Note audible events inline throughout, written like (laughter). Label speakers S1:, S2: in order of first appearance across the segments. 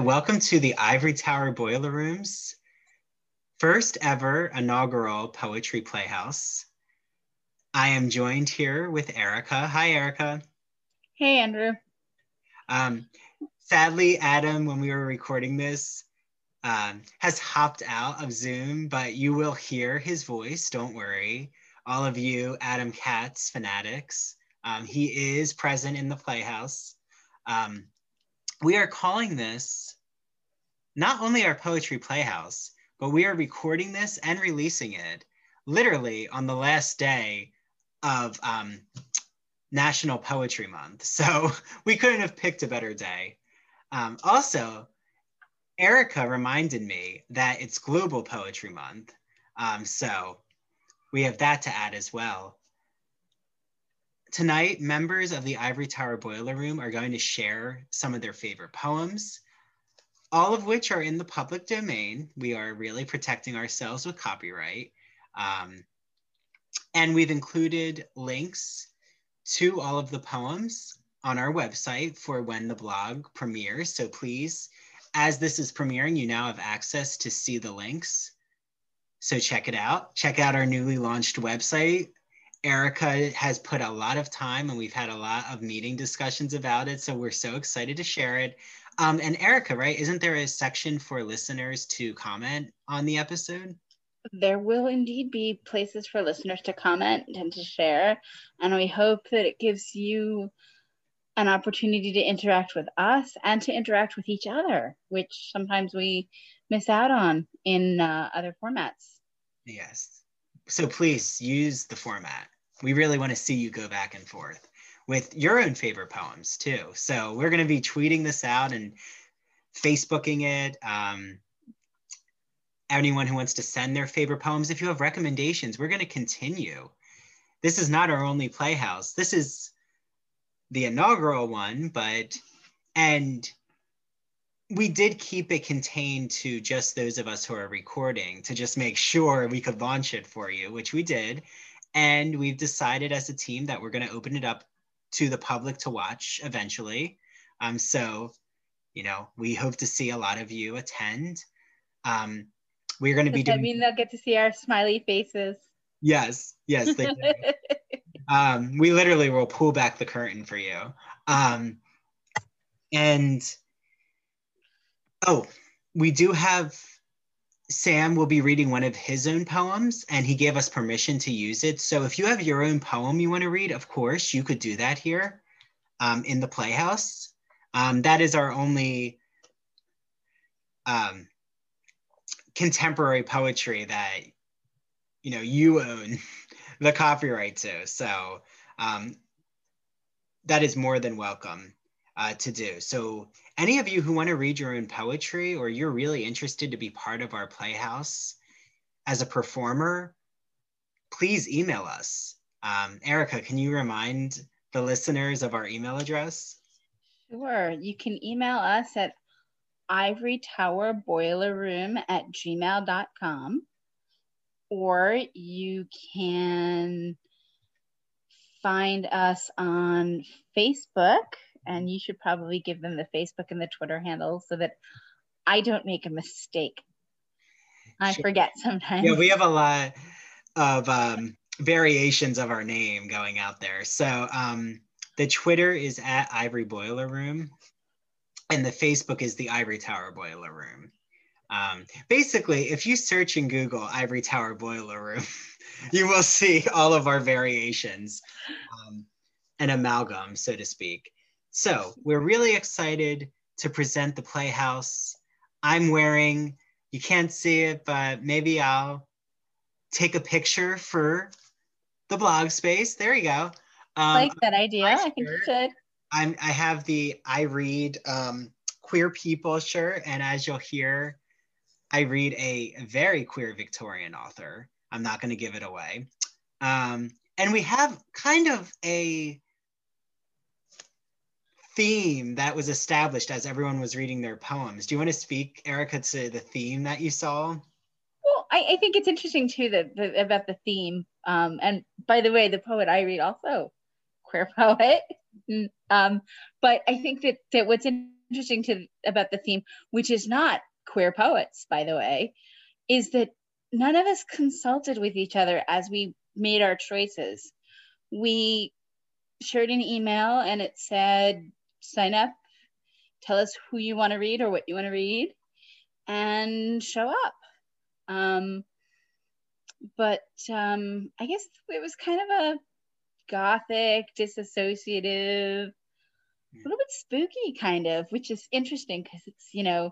S1: Welcome to the Ivory Tower Boiler Rooms first ever inaugural poetry playhouse. I am joined here with Erica. Hi, Erica.
S2: Hey, Andrew.
S1: Um, sadly, Adam, when we were recording this, um, has hopped out of Zoom, but you will hear his voice. Don't worry. All of you Adam Katz fanatics, um, he is present in the Playhouse. Um, we are calling this not only our Poetry Playhouse, but we are recording this and releasing it literally on the last day of um, National Poetry Month. (laughs) So we couldn't have picked a better day. Um, also, Erica reminded me that it's Global Poetry Month. Um, so we have that to add as well. Tonight, members of the Ivory Tower Boiler Room are going to share some of their favorite poems, all of which are in the public domain. We are really protecting ourselves with copyright. Um, and we've included links to all of the poems on our website for when the blog premieres. So please as this is premiering, you now have access to see the links. So check it out. Check out our newly launched website. Erica has put a lot of time and we've had a lot of meeting discussions about it. So we're so excited to share it. Um, and Erica, right, isn't there a section for listeners to comment on the episode?
S2: There will indeed be places for listeners to comment and to share. And we hope that it gives you an opportunity to interact with us and to interact with each other, which sometimes we miss out on in uh, other formats.
S1: Yes. So please use the format. We really want to see you go back and forth with your own favorite poems too. So we're going to be tweeting this out and Facebooking it. Um, anyone who wants to send their favorite poems, if you have recommendations, we're going to continue. This is not our only playhouse. This is the inaugural one, but and we did keep it contained to just those of us who are recording to just make sure we could launch it for you, which we did. And we've decided as a team that we're going to open it up to the public to watch eventually. Um, so, you know, we hope to see a lot of you attend. Um, we're going to be
S2: doing. I mean, they'll get to see our smiley faces.
S1: Yes, yes, they do. (laughs) Um, we literally will pull back the curtain for you. Um, and oh, we do have Sam will be reading one of his own poems, and he gave us permission to use it. So if you have your own poem you want to read, of course, you could do that here um, in the Playhouse. Um, that is our only um, contemporary poetry that you know you own (laughs) the copyright to. So um, that is more than welcome uh, to do. So any of you who want to read your own poetry or you're really interested to be part of our playhouse as a performer, please email us. Um, Erica, can you remind the listeners of our email address?
S2: Sure. You can email us at ivorytowerboilerroom at gmail.com or you can find us on Facebook, and you should probably give them the Facebook and the Twitter handle so that I don't make a mistake. I sure. forget sometimes.
S1: Yeah, we have a lot of um, variations of our name going out there. So um, the Twitter is at Ivory Boiler Room, and the Facebook is the Ivory Tower Boiler Room. Um, basically, if you search in Google Ivory Tower Boiler Room, (laughs) you will see all of our variations, um, an amalgam, so to speak. So we're really excited to present the Playhouse. I'm wearing, you can't see it, but maybe I'll take a picture for the blog space. There you go.
S2: Um, like that idea. I think you should.
S1: I'm, I have the I read um, queer people shirt, and as you'll hear, I read a very queer Victorian author. I'm not going to give it away. Um, and we have kind of a theme that was established as everyone was reading their poems. Do you want to speak, Erica, to the theme that you saw?
S2: Well, I, I think it's interesting too that, that about the theme. Um, and by the way, the poet I read also queer (laughs) poet. Mm, um, but I think that, that what's interesting to about the theme, which is not queer poets, by the way, is that none of us consulted with each other as we made our choices. We shared an email and it said, sign up, tell us who you want to read or what you want to read, and show up. Um, but um, I guess it was kind of a gothic, disassociative, a little bit spooky kind of, which is interesting because it's, you know,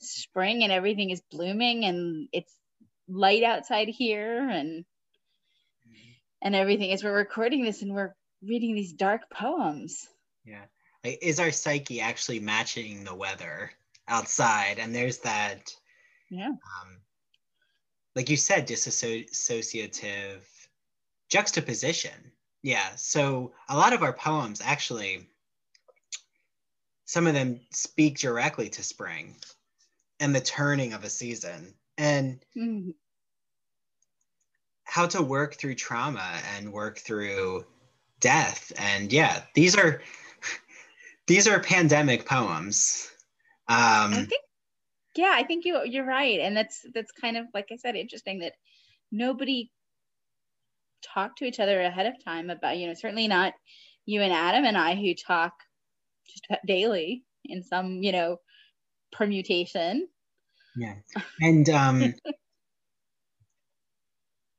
S2: spring and everything is blooming and it's light outside here and and everything as we're recording this and we're reading these dark poems.
S1: Yeah. Like, is our psyche actually matching the weather outside? And there's that
S2: yeah. Um,
S1: like you said, disassociative juxtaposition. Yeah. So a lot of our poems actually, some of them speak directly to spring and the turning of a season and mm-hmm. how to work through trauma and work through death. And yeah, these are these are pandemic poems. Um,
S2: I think yeah i think you you're right. And that's that's kind of like i said interesting that nobody talked to each other ahead of time about you know certainly not you and adam and i who talk just daily in some you know permutation.
S1: Yeah. And um (laughs)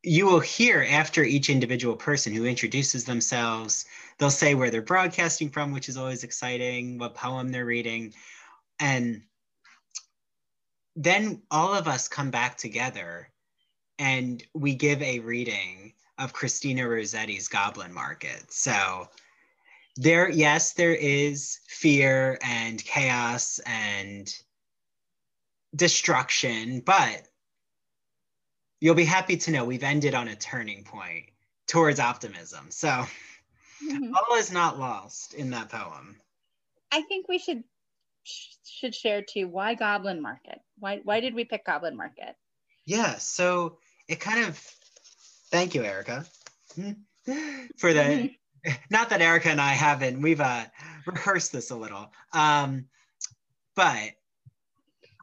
S1: you will hear after each individual person who introduces themselves they'll say where they're broadcasting from which is always exciting what poem they're reading and then all of us come back together and we give a reading of Christina Rossetti's Goblin Market. So there, yes, there is fear and chaos and destruction, but you'll be happy to know we've ended on a turning point towards optimism. So mm-hmm. all is not lost in that poem.
S2: I think we should should share too. Why Goblin Market? Why why did we pick Goblin Market?
S1: Yeah, so it kind of thank you, Erica, (laughs) for the mm-hmm. not that Erica and I haven't we've uh, rehearsed this a little, um, but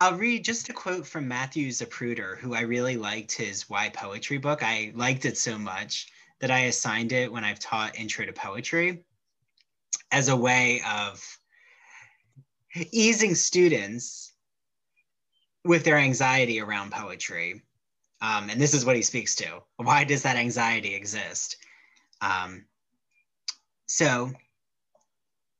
S1: I'll read just a quote from Matthew Zapruder, who I really liked his Why Poetry book. I liked it so much that I assigned it when I've taught Intro to Poetry as a way of easing students with their anxiety around poetry. Um, and this is what he speaks to. Why does that anxiety exist? Um, so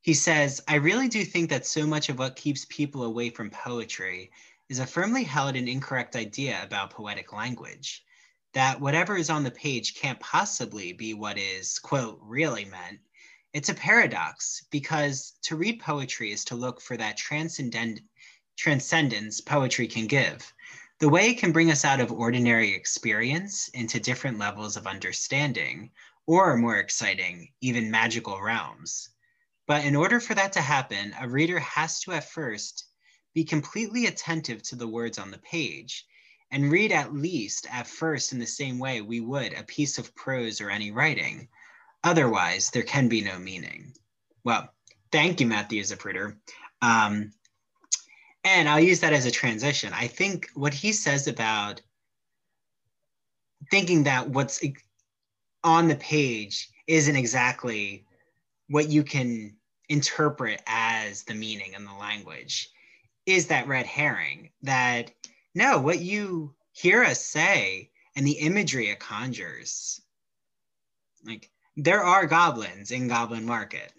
S1: he says, I really do think that so much of what keeps people away from poetry is a firmly held and incorrect idea about poetic language. That whatever is on the page can't possibly be what is, quote, really meant, it's a paradox because to read poetry is to look for that transcendent transcendence poetry can give. The way it can bring us out of ordinary experience into different levels of understanding, or more exciting, even magical realms. But in order for that to happen, a reader has to at first be completely attentive to the words on the page and read at least at first in the same way we would a piece of prose or any writing Otherwise, there can be no meaning. Well, thank you, Matthew Zapruder. Um, and I'll use that as a transition. I think what he says about thinking that what's on the page isn't exactly what you can interpret as the meaning in the language is that red herring that no, what you hear us say and the imagery it conjures, like there are goblins in Goblin Market.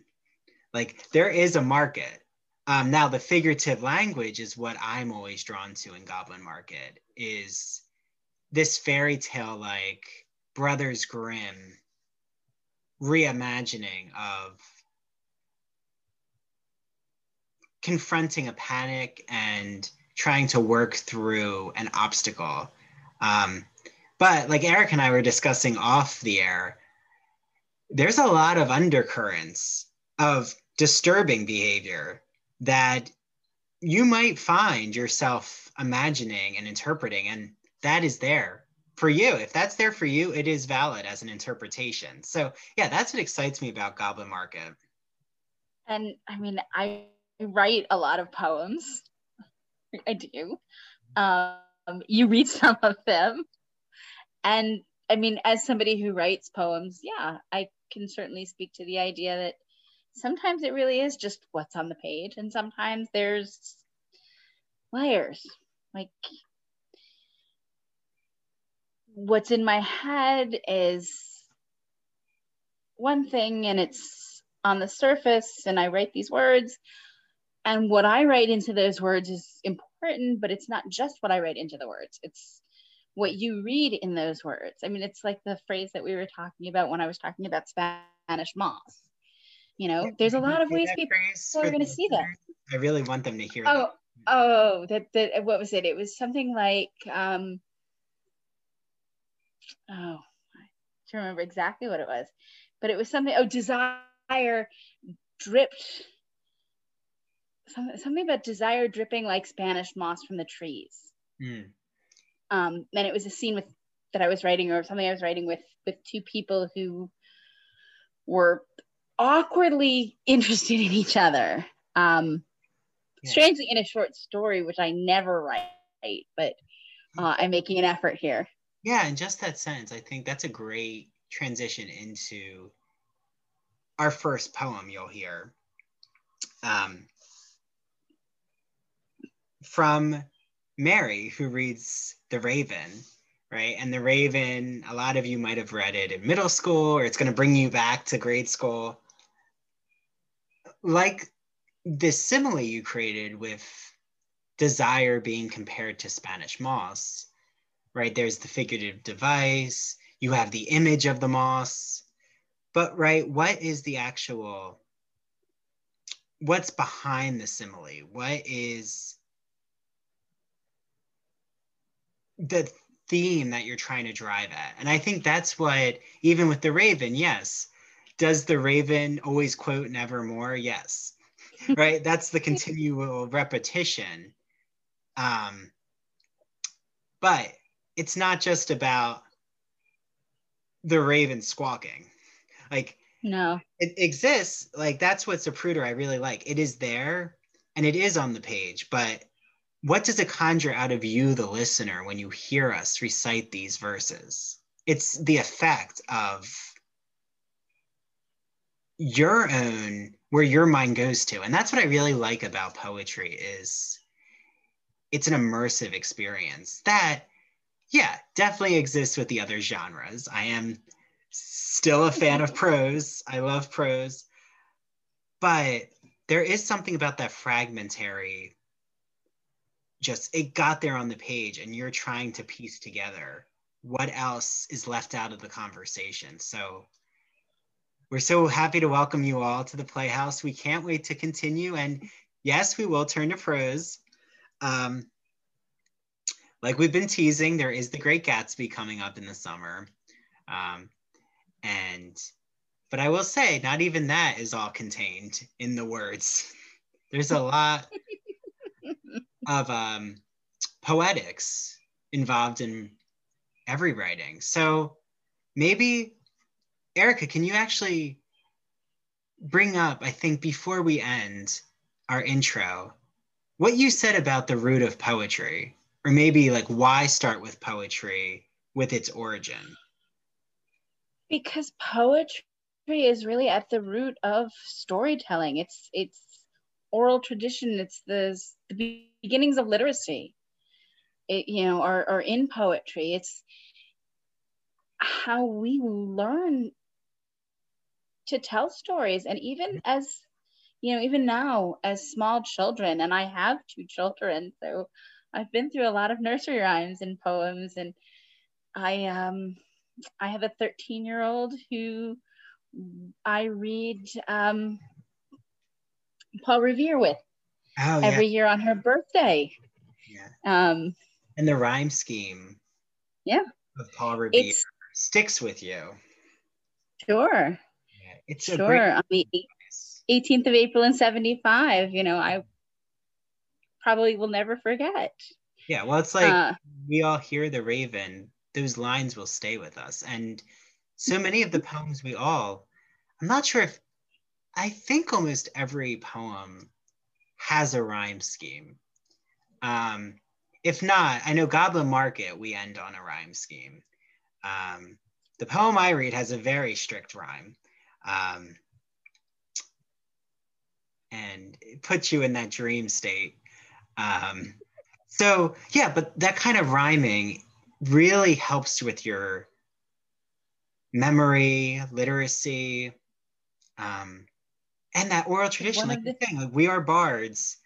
S1: Like there is a market. Um, now the figurative language is what I'm always drawn to in Goblin Market is this fairy tale like Brothers Grimm reimagining of confronting a panic and trying to work through an obstacle. Um, but like Eric and I were discussing off the air, there's a lot of undercurrents of disturbing behavior that you might find yourself imagining and interpreting, and that is there for you. If that's there for you, it is valid as an interpretation. So, yeah, that's what excites me about Goblin Market.
S2: And I mean, I write a lot of poems. (laughs) I do. Um, you read (laughs) some of them. And I mean, as somebody who writes poems, yeah, I can certainly speak to the idea that sometimes it really is just what's on the page, and sometimes there's layers. Like what's in my head is one thing, and it's on the surface, and I write these words. And what I write into those words is important, but it's not just what I write into the words. It's what you read in those words. I mean, it's like the phrase that we were talking about when I was talking about Spanish moss. You know, there's a lot of ways people are going to see that.
S1: I really want them to hear
S2: oh,
S1: that.
S2: Oh, that, that, what was it? It was something like, um, oh, I don't remember exactly what it was, but it was something, oh, desire dripped, something, something about desire dripping like Spanish moss from the trees. Mm. Um, and it was a scene with that I was writing or something I was writing with with two people who were awkwardly (laughs) interested in each other. Um, yeah. Strangely, in a short story, which I never write, but uh, I'm making an effort here.
S1: Yeah, in just that sense, I think that's a great transition into our first poem you'll hear. Um, from Mary, who reads The Raven, right? And The Raven, a lot of you might have read it in middle school, or it's going to bring you back to grade school. Like this simile you created with desire being compared to Spanish moss, right? There's the figurative device, you have the image of the moss, but right, what is the actual, what's behind the simile? What is the theme that you're trying to drive at. And I think that's what, even with the Raven, yes. Does the Raven always quote nevermore? Yes. (laughs) right? That's the continual repetition. Um, but it's not just about the Raven squawking. Like,
S2: no,
S1: it exists. Like, that's what Zapruder I really like. It is there and it is on the page, but what does it conjure out of you, the listener, when you hear us recite these verses? It's the effect of your own, where your mind goes to. And that's what I really like about poetry is it's an immersive experience that, yeah, definitely exists with the other genres. I am still a fan of prose. I love prose. But there is something about that fragmentary just it got there on the page and you're trying to piece together what else is left out of the conversation. So we're so happy to welcome you all to the Playhouse. We can't wait to continue. And yes, we will turn to prose. Um, like we've been teasing, there is the Great Gatsby coming up in the summer. Um, and, but I will say, not even that is all contained in the words. (laughs) There's a lot (laughs) of um, poetics involved in every writing. So maybe, Erica, can you actually bring up, I think, before we end our intro, what you said about the root of poetry, or maybe like why start with poetry with its origin?
S2: Because poetry is really at the root of storytelling. It's it's oral tradition. It's the, the beginnings of literacy it, you know are, are in poetry it's how we learn to tell stories and even as you know even now as small children and i have two children so i've been through a lot of nursery rhymes and poems and I um I have a 13 year old who I read um, Paul Revere with
S1: Oh,
S2: every
S1: yeah.
S2: year on her birthday.
S1: yeah.
S2: Um,
S1: And the rhyme scheme
S2: Yeah.
S1: of Paul Revere
S2: it's
S1: sticks with you.
S2: sure,
S1: Yeah. It's a
S2: sure.
S1: great
S2: On the 18th of April in 75, you know, I probably will never forget.
S1: Yeah, well, it's like
S2: Uh,
S1: we all hear the raven, those lines will stay with us. And so many of the (laughs) poems we all, I'm not sure if, I think almost every poem has a rhyme scheme. Um, if not, I know Goblin Market, we end on a rhyme scheme. Um, the poem I read has a very strict rhyme. Um, and it puts you in that dream state. Um, so yeah, but that kind of rhyming really helps with your memory, literacy, um, and that oral tradition. Like
S2: the-
S1: saying, like we are bards.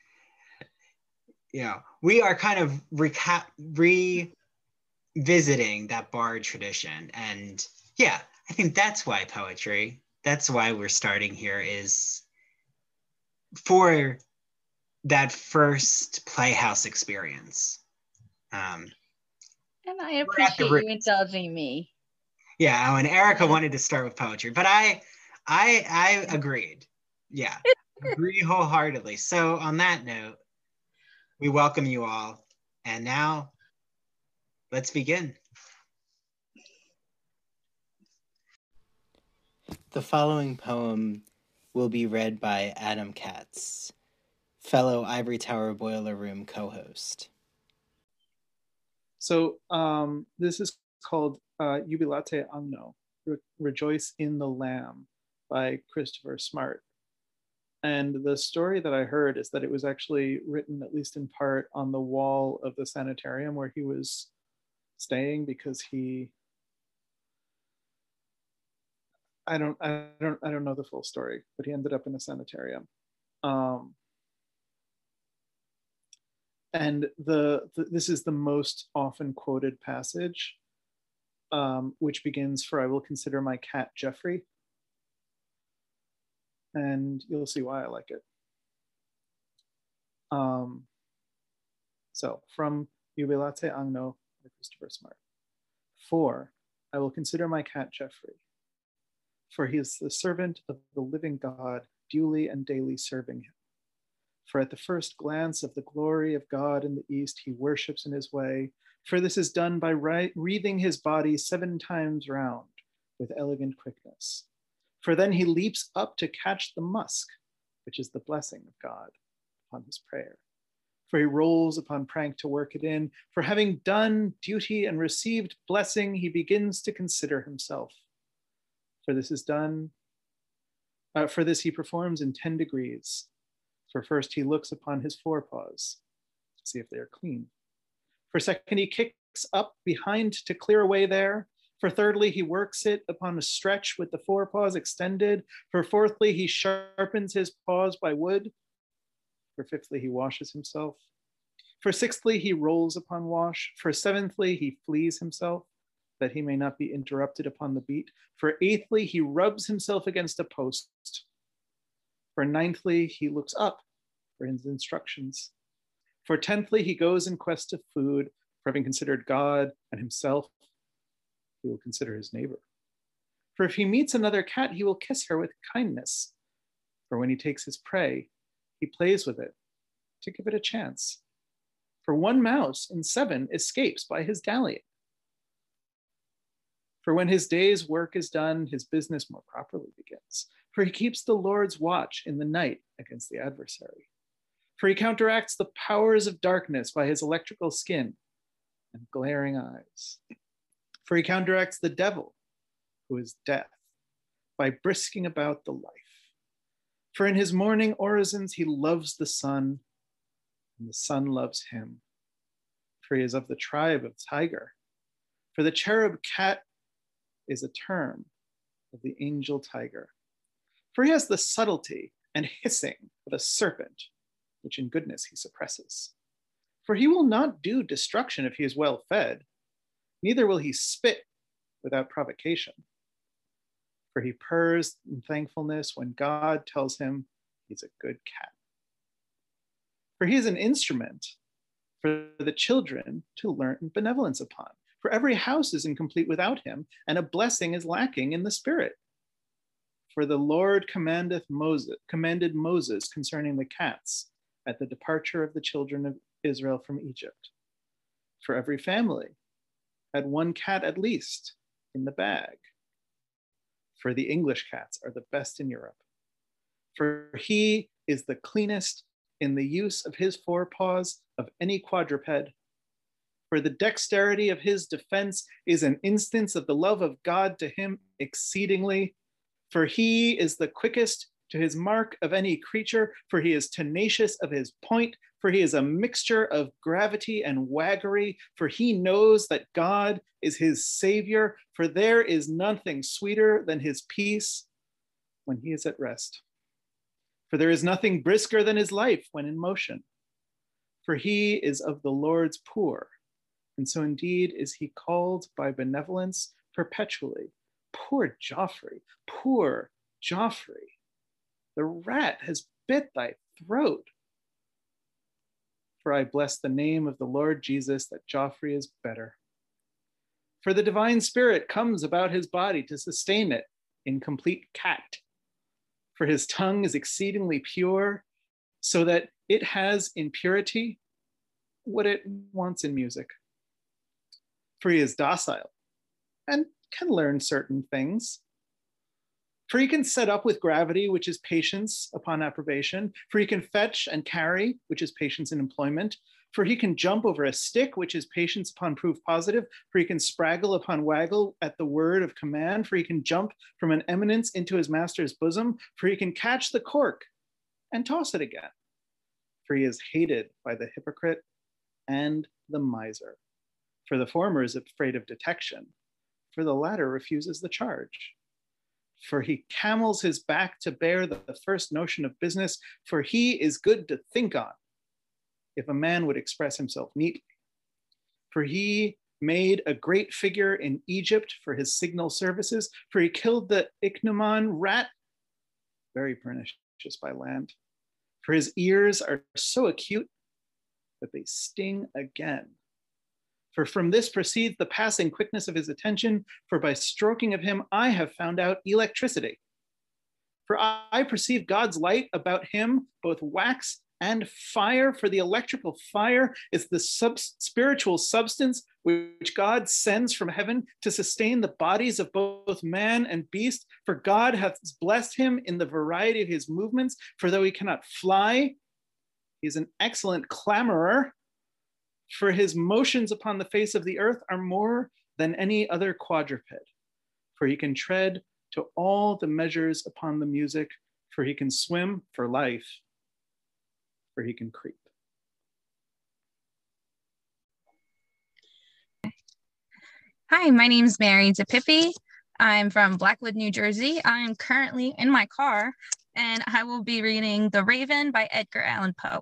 S1: You know, we are kind of recap revisiting that bard tradition, and yeah, I think that's why poetry. That's why we're starting here is for that first playhouse experience. Um,
S2: and I
S1: at the
S2: appreciate you
S1: roots.
S2: indulging me.
S1: yeah, oh, and Erica wanted to start with poetry, but I, I, I agreed. Yeah, (laughs) agree wholeheartedly. So on that note, we welcome you all, and now let's begin. The following poem will be read by Adam Katz, fellow Ivory Tower Boiler Room co-host.
S3: So um, this is called uh, Jubilate Agno, Re- Rejoice in the Lamb by Christopher Smart. And the story that I heard is that it was actually written, at least in part, on the wall of the sanitarium where he was staying because he. I don't, I don't, I don't know the full story, but he ended up in a sanitarium. Um, and the, the this is the most often quoted passage um, which begins for i will consider my cat Jeoffry. And you'll see why i like it. Um, so from jubilate agno by christopher smart. For i will consider my cat jeffrey for he is the servant of the living god duly and daily serving him for at the first glance of the glory of God in the east, he worships in his way. For this is done by wreathing his body seven times round with elegant quickness. For then he leaps up to catch the musk, which is the blessing of God upon his prayer. For he rolls upon prank to work it in. For having done duty and received blessing, he begins to consider himself. For this is done, uh, for this he performs in 10 degrees. For first, he looks upon his forepaws to see if they are clean. For second, he kicks up behind to clear away there. For thirdly, he works it upon a stretch with the forepaws extended. For fourthly, he sharpens his paws by wood. For fifthly, he washes himself. For sixthly, he rolls upon wash. For seventhly, he fleas himself, that he may not be interrupted upon the beat. For eighthly, he rubs himself against a post. For ninthly, he looks up for his instructions. For tenthly, he goes in quest of food. For having considered God and himself, he will consider his neighbor. For if he meets another cat, he will kiss her with kindness. For when he takes his prey, he plays with it to give it a chance. For one mouse in seven escapes by his dallying. For when his day's work is done, his business more properly begins. For he keeps the Lord's watch in the night against the adversary. For he counteracts the powers of darkness by his electrical skin and glaring eyes. For he counteracts the devil, who is death, by brisking about the life. For in his morning orisons he loves the sun, and the sun loves him. For he is of the tribe of tiger. For the cherub cat is a term of the angel tiger. For he has the subtlety and hissing of a serpent, which in goodness he suppresses. For he will not do destruction if he is well fed. neither will he spit without provocation. For he purrs in thankfulness when God tells him he's a good cat. For he is an instrument for the children to learn benevolence upon. For every house is incomplete without him, and a blessing is lacking in the spirit. For the Lord commandeth Moses, commanded Moses concerning the cats at the departure of the children of Israel from Egypt. For every family had one cat at least in the bag. For the English cats are the best in Europe. For he is the cleanest in the use of his forepaws of any quadruped. For the dexterity of his defense is an instance of the love of God to him exceedingly. For he is the quickest to his mark of any creature, for he is tenacious of his point, for he is a mixture of gravity and waggery, for he knows that God is his savior, for there is nothing sweeter than his peace when he is at rest. For there is nothing brisker than his life when in motion. For he is of the Lord's poor, and so indeed is he called by benevolence perpetually. Poor Jeoffry, poor Jeoffry. The rat has bit thy throat. For I bless the name of the Lord Jesus that Jeoffry is better. For the divine spirit comes about his body to sustain it in complete cat. For his tongue is exceedingly pure, so that it has in purity what it wants in music. For he is docile and can learn certain things. For he can set up with gravity, which is patience upon approbation. For he can fetch and carry, which is patience in employment. For he can jump over a stick, which is patience upon proof positive. For he can spraggle upon waggle at the word of command. For he can jump from an eminence into his master's bosom. For he can catch the cork and toss it again. For he is hated by the hypocrite and the miser. For the former is afraid of detection. For the latter refuses the charge for he camels his back to bear the, first notion of business, for he is good to think on, if a man would express himself neatly. For he made a great figure in Egypt for his signal services, for he killed the ichneumon rat, very pernicious by land. For his ears are so acute that they sting again. For from this proceeds the passing quickness of his attention, for by stroking of him I have found out electricity. For I perceive God's light about him, both wax and fire, for the electrical fire is the sub- spiritual substance which God sends from heaven to sustain the bodies of both man and beast. For God hath blessed him in the variety of his movements, for though he cannot fly, he is an excellent clamorer for his motions upon the face of the earth are more than any other quadruped. For he can tread to all the measures upon the music, for he can swim for life, for he can creep.
S4: Hi, my name is Mary DePippi. I'm from Blackwood, New Jersey. I'm currently in my car and I will be reading The Raven by Edgar Allan Poe.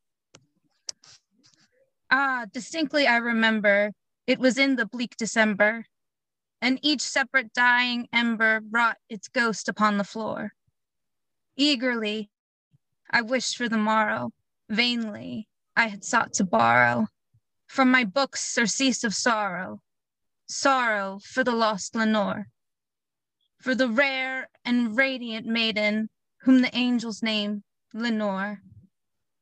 S4: Ah, distinctly I remember it was in the bleak December, and each separate dying ember brought its ghost upon the floor. Eagerly, I wished for the morrow, vainly, I had sought to borrow from my books surcease of sorrow, sorrow for the lost Lenore, for the rare and radiant maiden whom the angels name Lenore,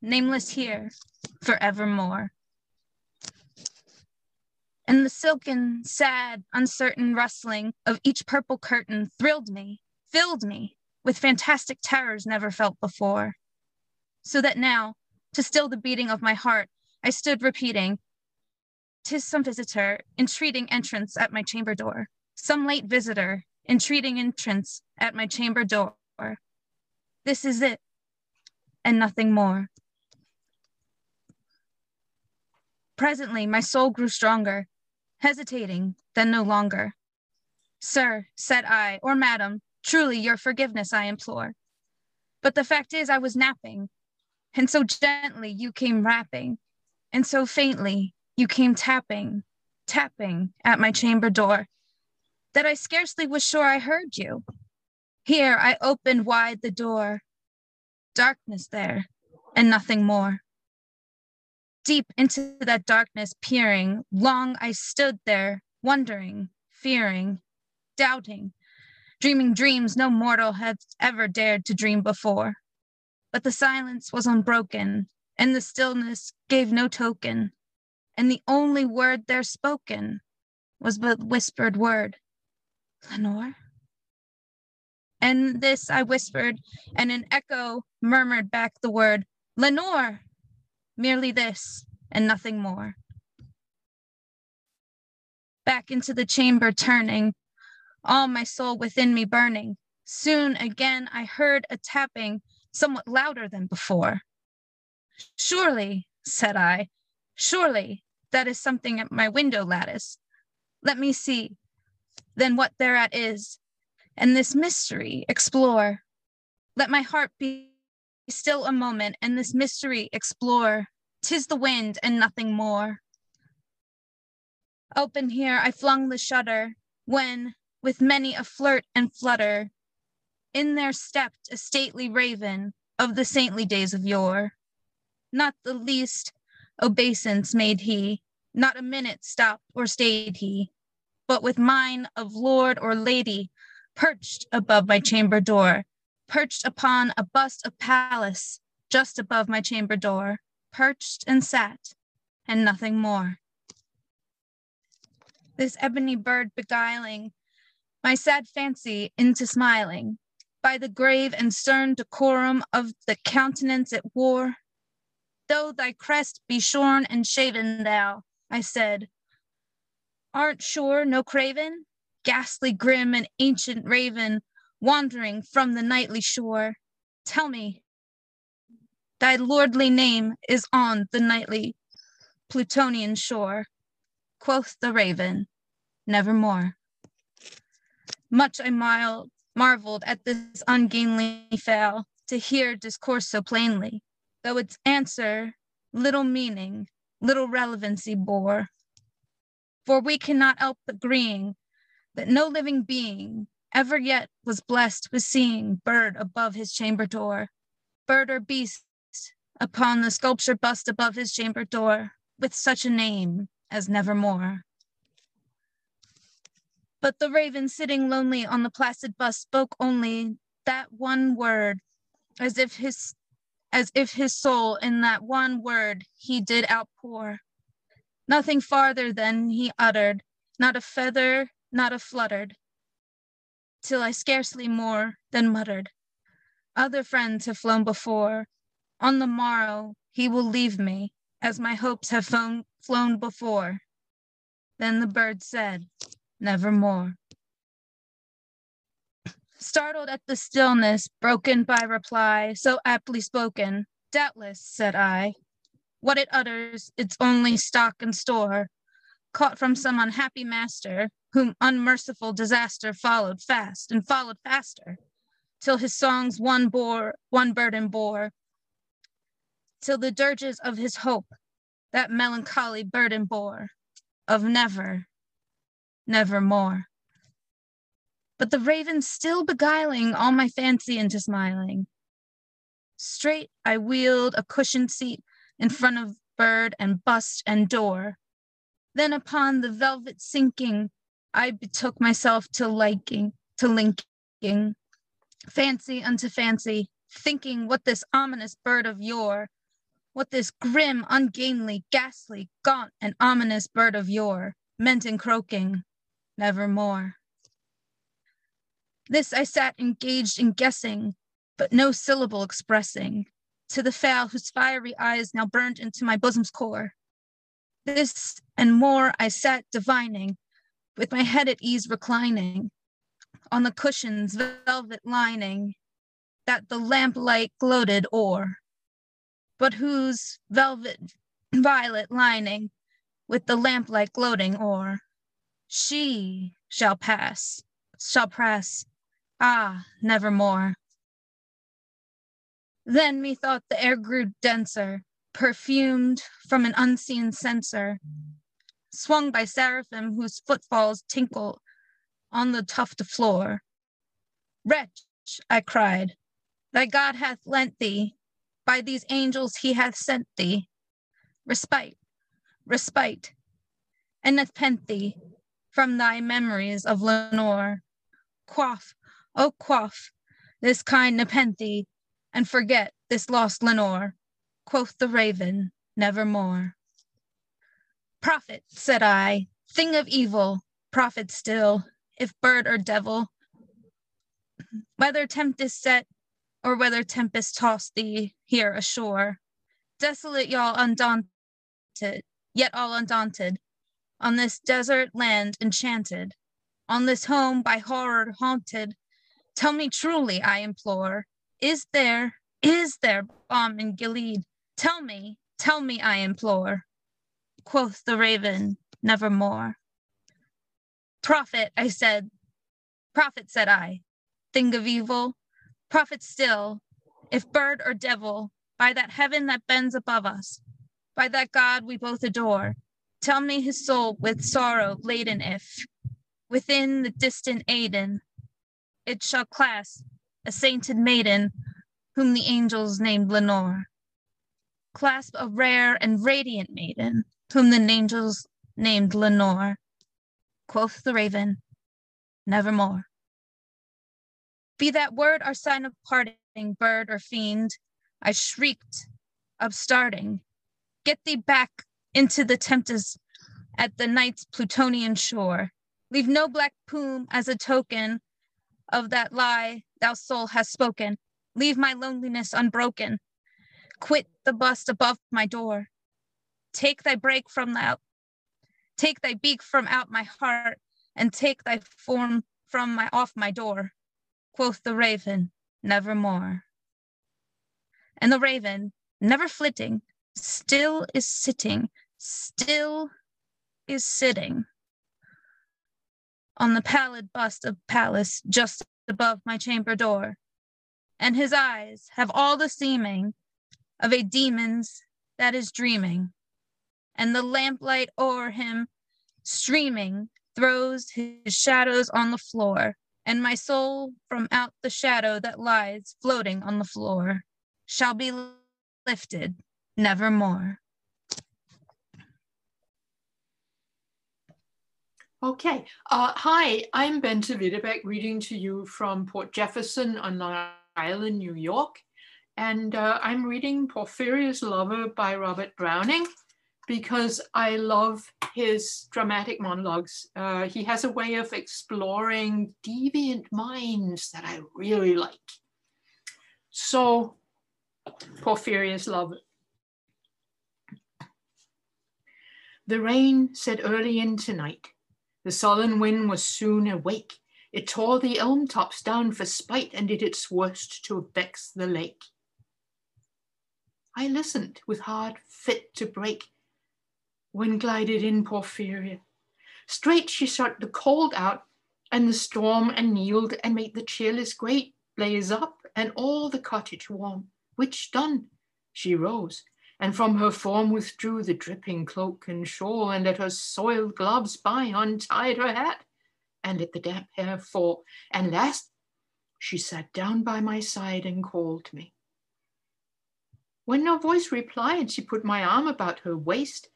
S4: nameless here forevermore and the silken, sad, uncertain rustling of each purple curtain thrilled me, filled me with fantastic terrors never felt before. So that now, to still the beating of my heart, I stood repeating, tis some visitor entreating entrance at my chamber door, some late visitor entreating entrance at my chamber door. This is it, and nothing more. Presently, my soul grew stronger, hesitating, then no longer. Sir, said I, or madam, truly your forgiveness I implore. But the fact is, I was napping, and so gently you came rapping, and so faintly you came tapping, tapping at my chamber door, that I scarcely was sure I heard you. Here I opened wide the door. Darkness there, and nothing more. Deep into that darkness peering, long I stood there, wondering, fearing, doubting, dreaming dreams no mortal had ever dared to dream before. But the silence was unbroken, and the stillness gave no token, and the only word there spoken was but whispered word, Lenore? And this I whispered, and an echo murmured back the word, Lenore! Merely this, and nothing more. Back into the chamber turning, all my soul within me burning. Soon again I heard a tapping somewhat louder than before. Surely, said I, surely that is something at my window lattice. Let me see, then what thereat is, and this mystery explore. Let my heart be still a moment, and this mystery explore. Tis the wind and nothing more. Open here I flung the shutter, when, with many a flirt and flutter, in there stepped a stately raven of the saintly days of yore. Not the least obeisance made he, not a minute stopped or stayed he, but with mine of lord or lady perched above my chamber door, perched upon a bust of Pallas just above my chamber door, perched and sat, and nothing more. This ebony bird beguiling my sad fancy into smiling, by the grave and stern decorum of the countenance it wore. Though thy crest be shorn and shaven, thou, I said, art sure no craven, ghastly grim and ancient raven, wandering from the nightly shore. Tell me, thy lordly name is on the nightly Plutonian shore. Quoth the raven, nevermore. Much I mild, marveled at this ungainly fowl to hear discourse so plainly, though its answer little meaning, little relevancy bore. For we cannot help agreeing that no living being ever yet was blessed with seeing bird above his chamber door, bird or beast upon the sculpture bust above his chamber door, with such a name as nevermore. But the raven sitting lonely on the placid bust spoke only that one word, as if his as if his soul in that one word he did outpour. Nothing farther than he uttered, not a feather, not a fluttered, till I scarcely more than muttered. Other friends have flown before. On the morrow he will leave me, as my hopes have flown, flown before. Then the bird said, nevermore. Startled at the stillness broken by reply so aptly spoken, doubtless, said I, what it utters, its only stock and store, caught from some unhappy master, whom unmerciful disaster followed fast and followed faster, till his songs one bore, one burden bore, till the dirges of his hope that melancholy burden bore, of never, nevermore. But the raven still beguiling all my fancy into smiling. Straight I wheeled a cushioned seat in front of bird and bust and door. Then upon the velvet sinking, I betook myself to liking, to linking, fancy unto fancy, thinking what this ominous bird of yore, what this grim, ungainly, ghastly, gaunt, and ominous bird of yore meant in croaking, nevermore. This I sat engaged in guessing, but no syllable expressing, to the fowl whose fiery eyes now burned into my bosom's core. This and more I sat divining, with my head at ease reclining on the cushion's velvet lining that the lamplight gloated o'er, but whose velvet violet lining with the lamplight gloating o'er, she shall pass, shall press, ah, nevermore. Then methought the air grew denser, perfumed from an unseen censer, swung by seraphim whose footfalls tinkle on the tufted floor. Wretch, I cried, thy God hath lent thee, by these angels he hath sent thee, respite, respite, and pent thee from thy memories of Lenore. Quaff, oh quaff, this kind nepenthe, and forget this lost Lenore, quoth the raven, nevermore. Prophet, said I, thing of evil, prophet still, if bird or devil, whether tempest set or whether tempest toss thee here ashore, desolate y'all undaunted, yet all undaunted, on this desert land enchanted, on this home by horror haunted, tell me truly, I implore, is there, is there balm in Gilead? Tell me, tell me, I implore. Quoth the raven, nevermore. Prophet, I said, prophet, said I, thing of evil, prophet still, if bird or devil, by that heaven that bends above us, by that God we both adore, tell me his soul with sorrow laden if, within the distant Aidenn, it shall clasp a sainted maiden whom the angels named Lenore. Clasp a rare and radiant maiden whom the angels named Lenore. Quoth the raven, nevermore. Be that word our sign of parting, bird or fiend, I shrieked, upstarting. Get thee back into the tempest at the night's Plutonian shore. Leave no black plume as a token of that lie thou soul hast spoken. Leave my loneliness unbroken. Quit the bust above my door. Take thy break from out, take thy beak from out my heart, and take thy form from my off my door. Quoth the raven, nevermore. And the raven, never flitting, still is sitting, still is sitting on the pallid bust of Pallas just above my chamber door and his eyes have all the seeming of a demon's that is dreaming, and the lamplight o'er him streaming throws his shadows on the floor, and my soul from out the shadow that lies floating on the floor shall be lifted nevermore.
S5: Okay. Uh, hi, I'm Bente Widebeck reading to you from Port Jefferson on Long Island, New York. And uh, I'm reading Porphyria's Lover by Robert Browning because I love his dramatic monologues. Uh, he has a way of exploring deviant minds that I really like. So, Porphyria's Lover. The rain set early in tonight. The sullen wind was soon awake it tore the elm tops down for spite and did its worst to vex the lake. I listened with heart fit to break when glided in Porphyria. Straight she shut the cold out and the storm annealed and made the cheerless grate blaze up and all the cottage warm, which done, she rose and from her form withdrew the dripping cloak and shawl and let her soiled gloves by untied her hat and let the damp hair fall. And last, she sat down by my side and called me. When no voice replied, she put my arm about her waist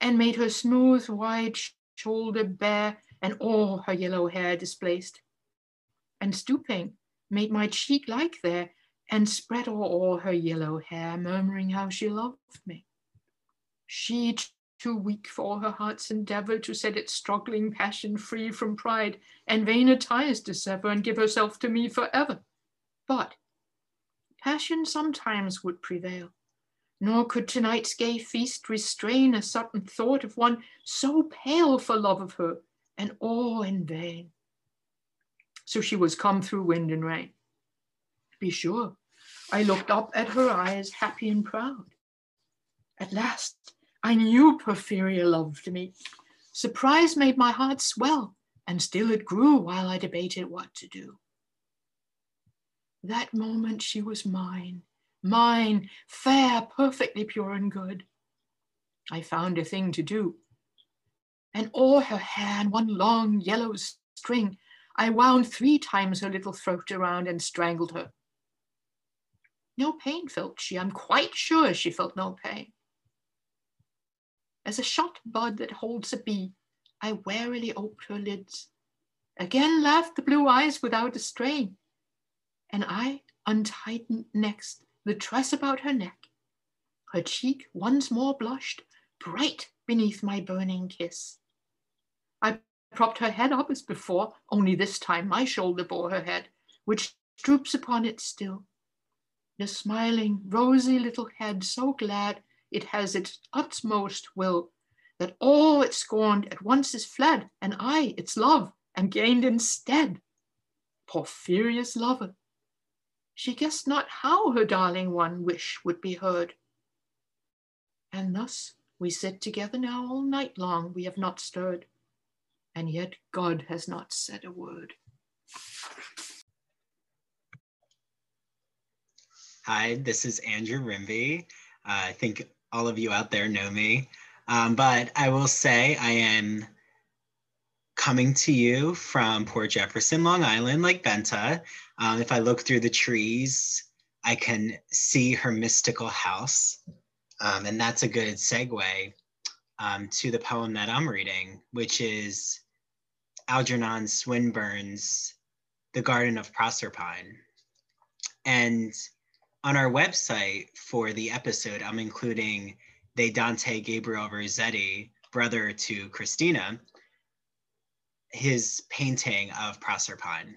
S5: and made her smooth, wide shoulder bare and all her yellow hair displaced. And stooping, made my cheek like there and spread all her yellow hair, murmuring how she loved me. She too weak for her heart's endeavor to set its struggling passion free from pride and vainer ties to sever and give herself to me forever. But passion sometimes would prevail, nor could tonight's gay feast restrain a sudden thought of one so pale for love of her, and all in vain. So she was come through wind and rain. Be sure, I looked up at her eyes, happy and proud. At last, I knew Porphyria loved me. Surprise made my heart swell, and still it grew while I debated what to do. That moment she was mine, mine, fair, perfectly pure and good. I found a thing to do. And all her hair one long yellow string, I wound three times her little throat around and strangled her. No pain felt she. I'm quite sure she felt no pain. As a shot bud that holds a bee, I warily oped her lids. Again laughed the blue eyes without a strain, and I untightened next the tress about her neck. Her cheek once more blushed, bright beneath my burning kiss. I propped her head up as before, only this time my shoulder bore her head, which droops upon it still. The smiling, rosy little head, so glad it has its utmost will, that all it scorned at once is fled, and I, its love, am gained instead. Porphyria's lover, she guessed not how her darling one wish would be heard. And thus we sit together now all night long, we have not stirred, and yet God has not said a word.
S1: Hi, this is Andrew Rimby. Uh, I think all of you out there know me, um, but I will say I am coming to you from Port Jefferson, Long Island, like Benta. Um, if I look through the trees, I can see her mystical house. Um, and that's a good segue um, to the poem that I'm reading, which is Algernon Swinburne's The Garden of Proserpine. And on our website for the episode, I'm including De Dante Gabriel Rossetti, brother to Christina, his painting of Proserpine.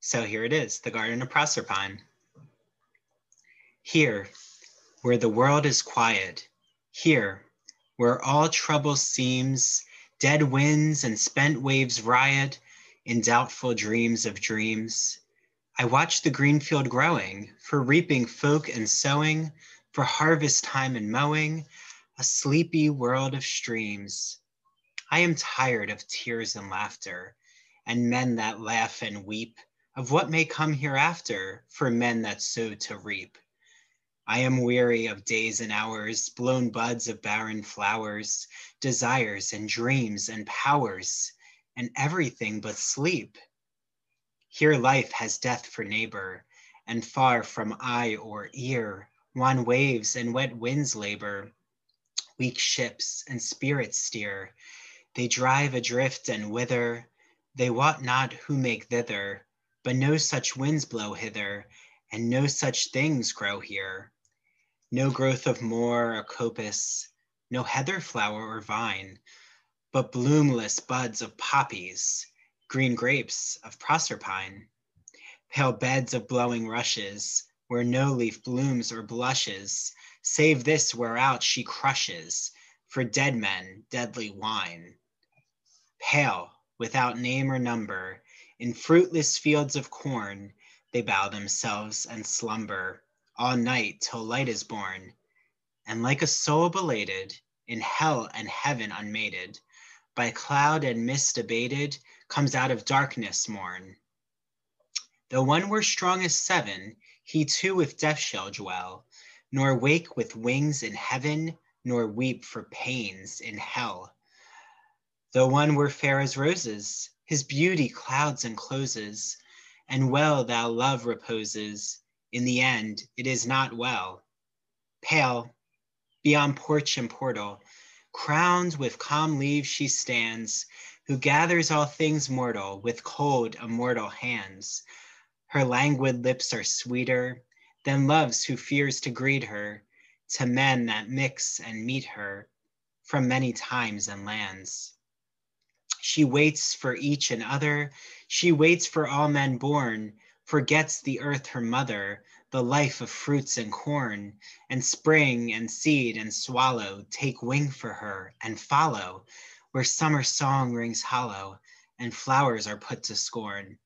S1: So here it is, the Garden of Proserpine. Here, where the world is quiet, here, where all trouble seems, dead winds and spent waves riot in doubtful dreams of dreams. I watch the green field growing for reaping folk and sowing, for harvest time and mowing, a sleepy world of streams. I am tired of tears and laughter, and men that laugh and weep, of what may come hereafter for men that sow to reap. I am weary of days and hours, blown buds of barren flowers, desires and dreams and powers, and everything but sleep. Here life has death for neighbor, and far from eye or ear, wan waves and wet winds labor weak ships and spirits steer. They drive adrift and wither. They wot not who make thither, but no such winds blow hither, and no such things grow here. No growth of moor or coppice, no heather flower or vine, but bloomless buds of poppies, green grapes of proserpine, pale beds of blowing rushes, where no leaf blooms or blushes, save this whereout she crushes, for dead men deadly wine. Pale, without name or number, in fruitless fields of corn, they bow themselves and slumber all night till light is born. And like a soul belated, in hell and heaven unmated, by cloud and mist abated, comes out of darkness morn. Though one were strong as seven, he too with death shall dwell, nor wake with wings in heaven, nor weep for pains in hell. Though one were fair as roses, his beauty clouds encloses, and well thou love reposes, in the end it is not well. Pale, beyond porch and portal, crowned with calm leaves she stands, who gathers all things mortal with cold immortal hands. Her languid lips are sweeter than love's who fears to greet her, to men that mix and meet her from many times and lands. She waits for each and other, she waits for all men born, forgets the earth her mother, the life of fruits and corn, and spring and seed and swallow take wing for her and follow where summer song rings hollow and flowers are put to scorn.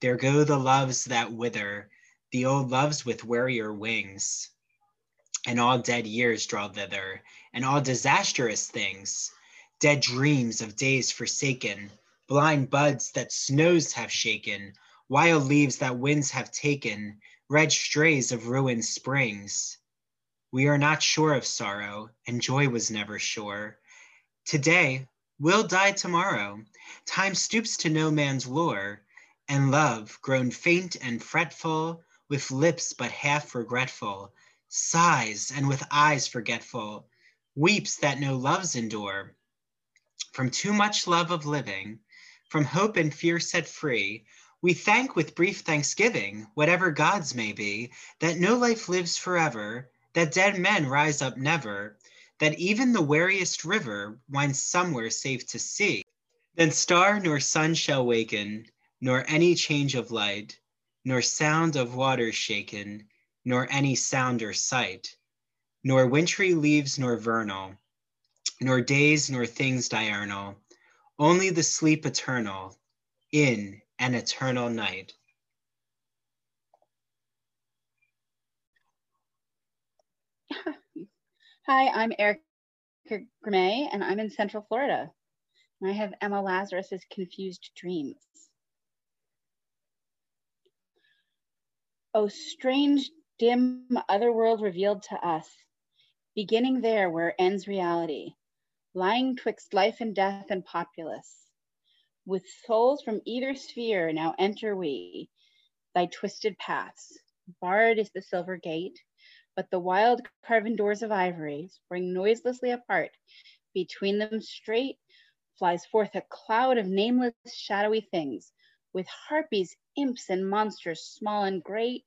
S1: There go the loves that wither, the old loves with wearier wings, and all dead years draw thither, and all disastrous things, dead dreams of days forsaken, blind buds that snows have shaken, wild leaves that winds have taken, red strays of ruined springs. We are not sure of sorrow, and joy was never sure. Today, we'll die tomorrow. Time stoops to no man's lore, and love, grown faint and fretful, with lips but half regretful, sighs and with eyes forgetful, weeps that no loves endure. From too much love of living, from hope and fear set free, we thank with brief thanksgiving, whatever gods may be, that no life lives forever, that dead men rise up never, that even the wariest river winds somewhere safe to sea. Then star nor sun shall waken, nor any change of light, nor sound of waters shaken, nor any sound or sight, nor wintry leaves nor vernal, nor days nor things diurnal, only the sleep eternal in an eternal night. (laughs)
S2: Hi, I'm Erica Grimay, and I'm in Central Florida. I have Emma Lazarus's Confused Dreams. Oh, strange, dim other world revealed to us, beginning there where ends reality, lying twixt life and death and populace with souls from either sphere now enter we thy twisted paths. Barred is the silver gate, but the wild carven doors of ivory spring noiselessly apart. Between them straight flies forth a cloud of nameless shadowy things, with harpies, imps, and monsters small and great,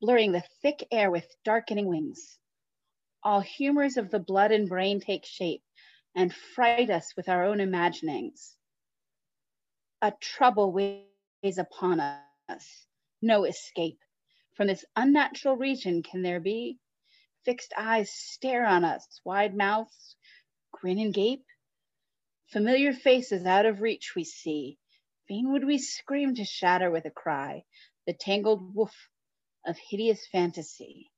S2: blurring the thick air with darkening wings. All humors of the blood and brain take shape, and fright us with our own imaginings. A trouble weighs upon us, no escape. From this unnatural region can there be? Fixed eyes stare on us, wide mouths grin and gape. Familiar faces out of reach we see. Fain would we scream to shatter with a cry the tangled woof of hideous fantasy.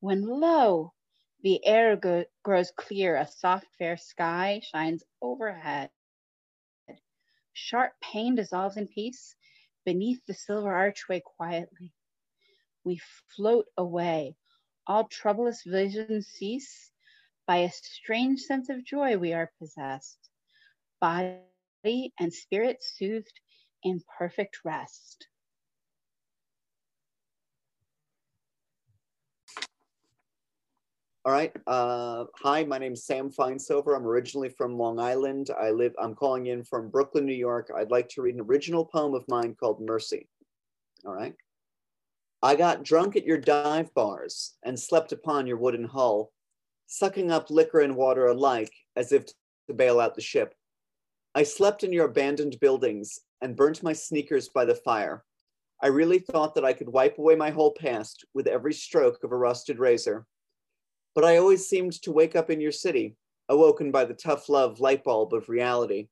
S2: When lo, the air go- grows clear, a soft, fair sky shines overhead. Sharp pain dissolves in peace beneath the silver archway quietly. We float away, all troublous visions cease. By a strange sense of joy, we are possessed, body and spirit soothed in perfect rest.
S6: All right. Uh, hi, my name's Sam Finesilver. I'm originally from Long Island. I live, I'm calling in from Brooklyn, New York. I'd like to read an original poem of mine called Mercy. All right. I got drunk at your dive bars and slept upon your wooden hull, sucking up liquor and water alike as if to bail out the ship. I slept in your abandoned buildings and burnt my sneakers by the fire. I really thought that I could wipe away my whole past with every stroke of a rusted razor but I always seemed to wake up in your city, awoken by the tough love light bulb of reality.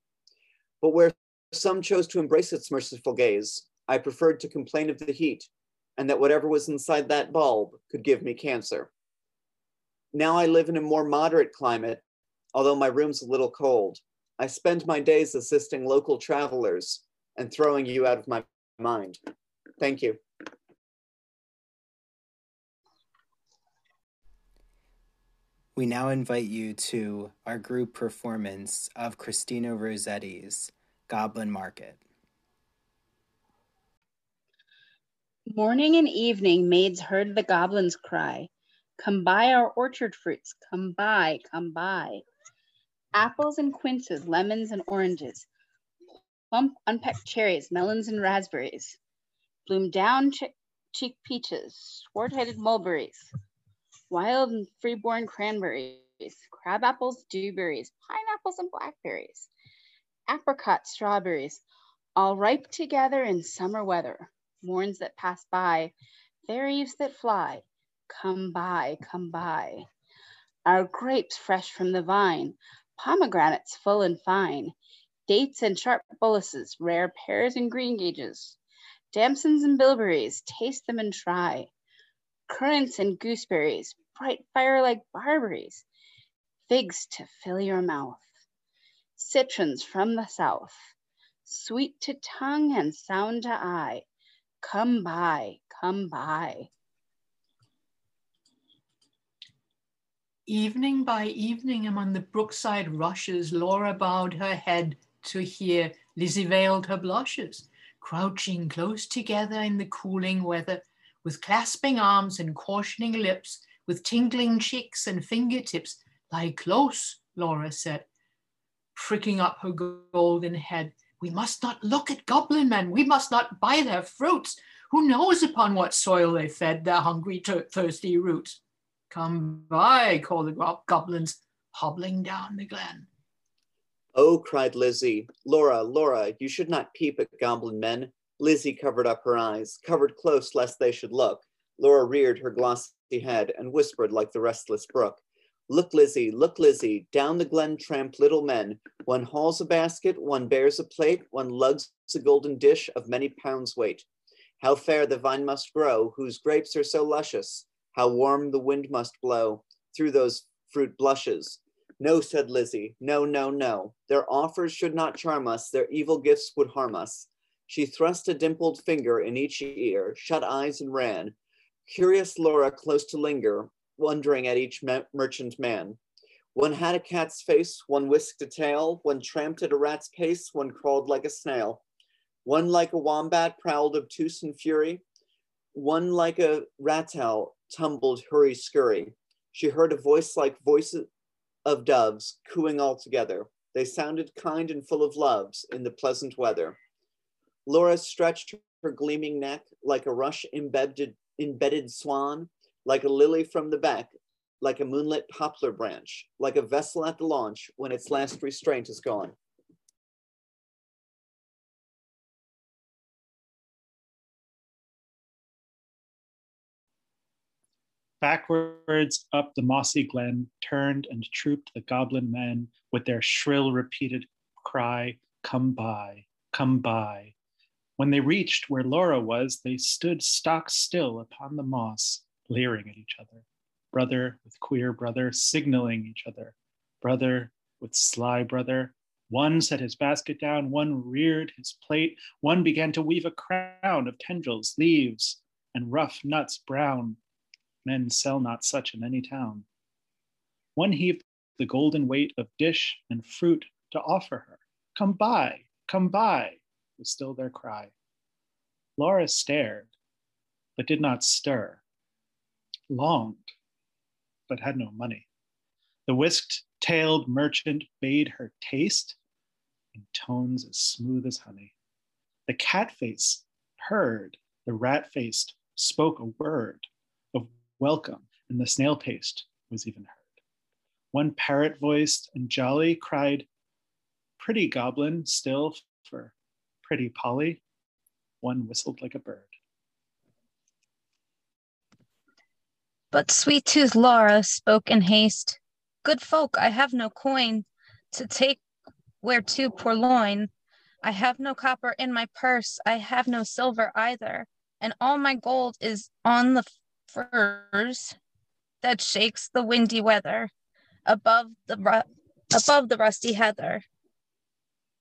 S6: But where some chose to embrace its merciful gaze, I preferred to complain of the heat and that whatever was inside that bulb could give me cancer. Now I live in a more moderate climate, although my room's a little cold. I spend my days assisting local travelers and throwing you out of my mind. Thank you.
S1: We now invite you to our group performance of Christina Rossetti's Goblin Market.
S2: Morning and evening, maids heard the goblins cry, Come buy our orchard fruits, come buy, come buy. Apples and quinces, lemons and oranges, plump unpecked cherries, melons and raspberries, bloom down cheek peaches, swart headed mulberries, wild and freeborn cranberries, crab apples, dewberries, pineapples, and blackberries, apricots, strawberries, all ripe together in summer weather, morns that pass by, fair that fly, come buy, come buy. Our grapes fresh from the vine, pomegranates full and fine, dates and sharp bullaces, rare pears and greengages, damsons and bilberries, taste them and try, currants and gooseberries, bright fire like barberries, figs to fill your mouth, citrons from the south, sweet to tongue and sound to eye, come buy, come buy.
S5: Evening by evening among the brookside rushes, Laura bowed her head to hear Lizzie veiled her blushes, crouching close together in the cooling weather, with clasping arms and cautioning lips, with tingling cheeks and fingertips. Lie close, Laura said, pricking up her golden head. We must not look at goblin men. We must not buy their fruits. Who knows upon what soil they fed their hungry, thirsty roots? Come buy, called the goblins, hobbling down the glen.
S6: Oh, cried Lizzie, Laura, Laura, you should not peep at goblin men. Lizzie covered up her eyes, covered close lest they should look. Laura reared her glossy head and whispered like the restless brook. Look, Lizzie, look, Lizzie, down the glen tramp little men. One hauls a basket, one bears a plate, one lugs a golden dish of many pounds weight. How fair the vine must grow, whose grapes are so luscious. How warm the wind must blow through those fruit blushes. No, said Lizzie, no, no, no. Their offers should not charm us, their evil gifts would harm us. She thrust a dimpled finger in each ear, shut eyes and ran. Curious Laura close to linger, wondering at each merchant man. One had a cat's face, one whisked a tail, one tramped at a rat's pace, one crawled like a snail. One like a wombat prowled obtuse and fury, one like a rat ratel tumbled hurry scurry. She heard a voice like voices of doves cooing all together. They sounded kind and full of loves in the pleasant weather. Laura stretched her gleaming neck like a rush embedded, embedded swan, like a lily from the beck, like a moonlit poplar branch, like a vessel at the launch when its last restraint is gone.
S3: Backwards up the mossy glen turned and trooped the goblin men with their shrill repeated cry, Come buy, come buy. When they reached where Laura was, they stood stock still upon the moss, leering at each other. Brother with queer brother, signaling each other. Brother with sly brother. One set his basket down, one reared his plate, one began to weave a crown of tendrils, leaves, and rough nuts brown men sell not such in any town. One heaved the golden weight of dish and fruit to offer her. Come buy, come buy, was still their cry. Laura stared, but did not stir, longed, but had no money. The whisked tailed merchant bade her taste in tones as smooth as honey. The cat face heard, the rat faced spoke a word welcome, and the snail paced was even heard. One parrot voiced and jolly cried, Pretty goblin, still for pretty Polly. One whistled like a bird.
S4: But sweet tooth Laura spoke in haste. Good folk, I have no coin to take where to purloin. I have no copper in my purse, I have no silver either, and all my gold is on the firs that shakes the windy weather above the ru- above the rusty heather.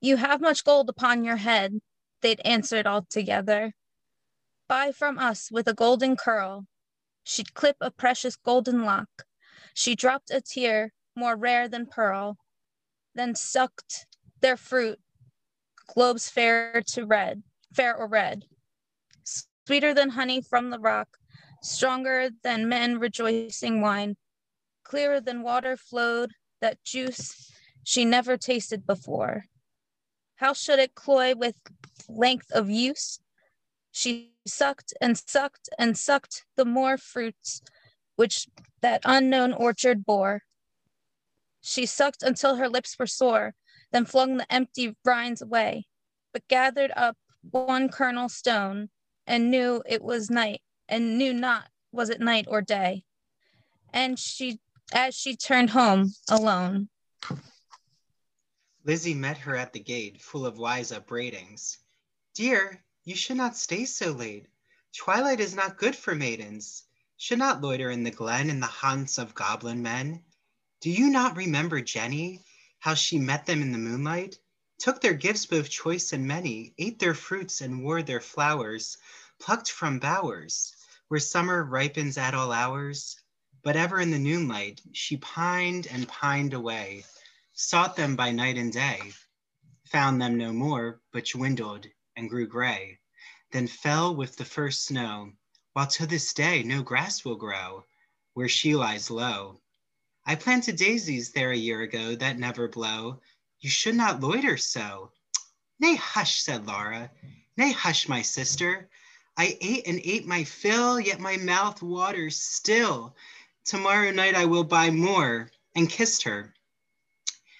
S4: You have much gold upon your head, they'd answered all together. Buy from us with a golden curl. She'd clip a precious golden lock. She dropped a tear more rare than pearl, then sucked their fruit, globes fair to red, fair or red, sweeter than honey from the rock, stronger than men rejoicing wine, clearer than water flowed that juice she never tasted before. How should it cloy with length of use? She sucked and sucked and sucked the more fruits which that unknown orchard bore. She sucked until her lips were sore, then flung the empty rinds away. but gathered up one kernel stone, and knew it was night, and knew not was it night or day. And she, as she turned home alone.
S1: Lizzie met her at the gate, full of wise upbraidings. Dear, you should not stay so late. Twilight is not good for maidens. Should not loiter in the glen in the haunts of goblin men. Do you not remember Jenny, how she met them in the moonlight? took their gifts both choice and many, ate their fruits and wore their flowers, plucked from bowers, where summer ripens at all hours. But ever in the noonlight, she pined and pined away, sought them by night and day, found them no more, but dwindled and grew gray, then fell with the first snow, while to this day no grass will grow where she lies low. I planted daisies there a year ago that never blow, you should not loiter so. Nay, hush, said Laura. Nay, hush, my sister. I ate and ate my fill, yet my mouth waters still. Tomorrow night I will buy more, and kissed her.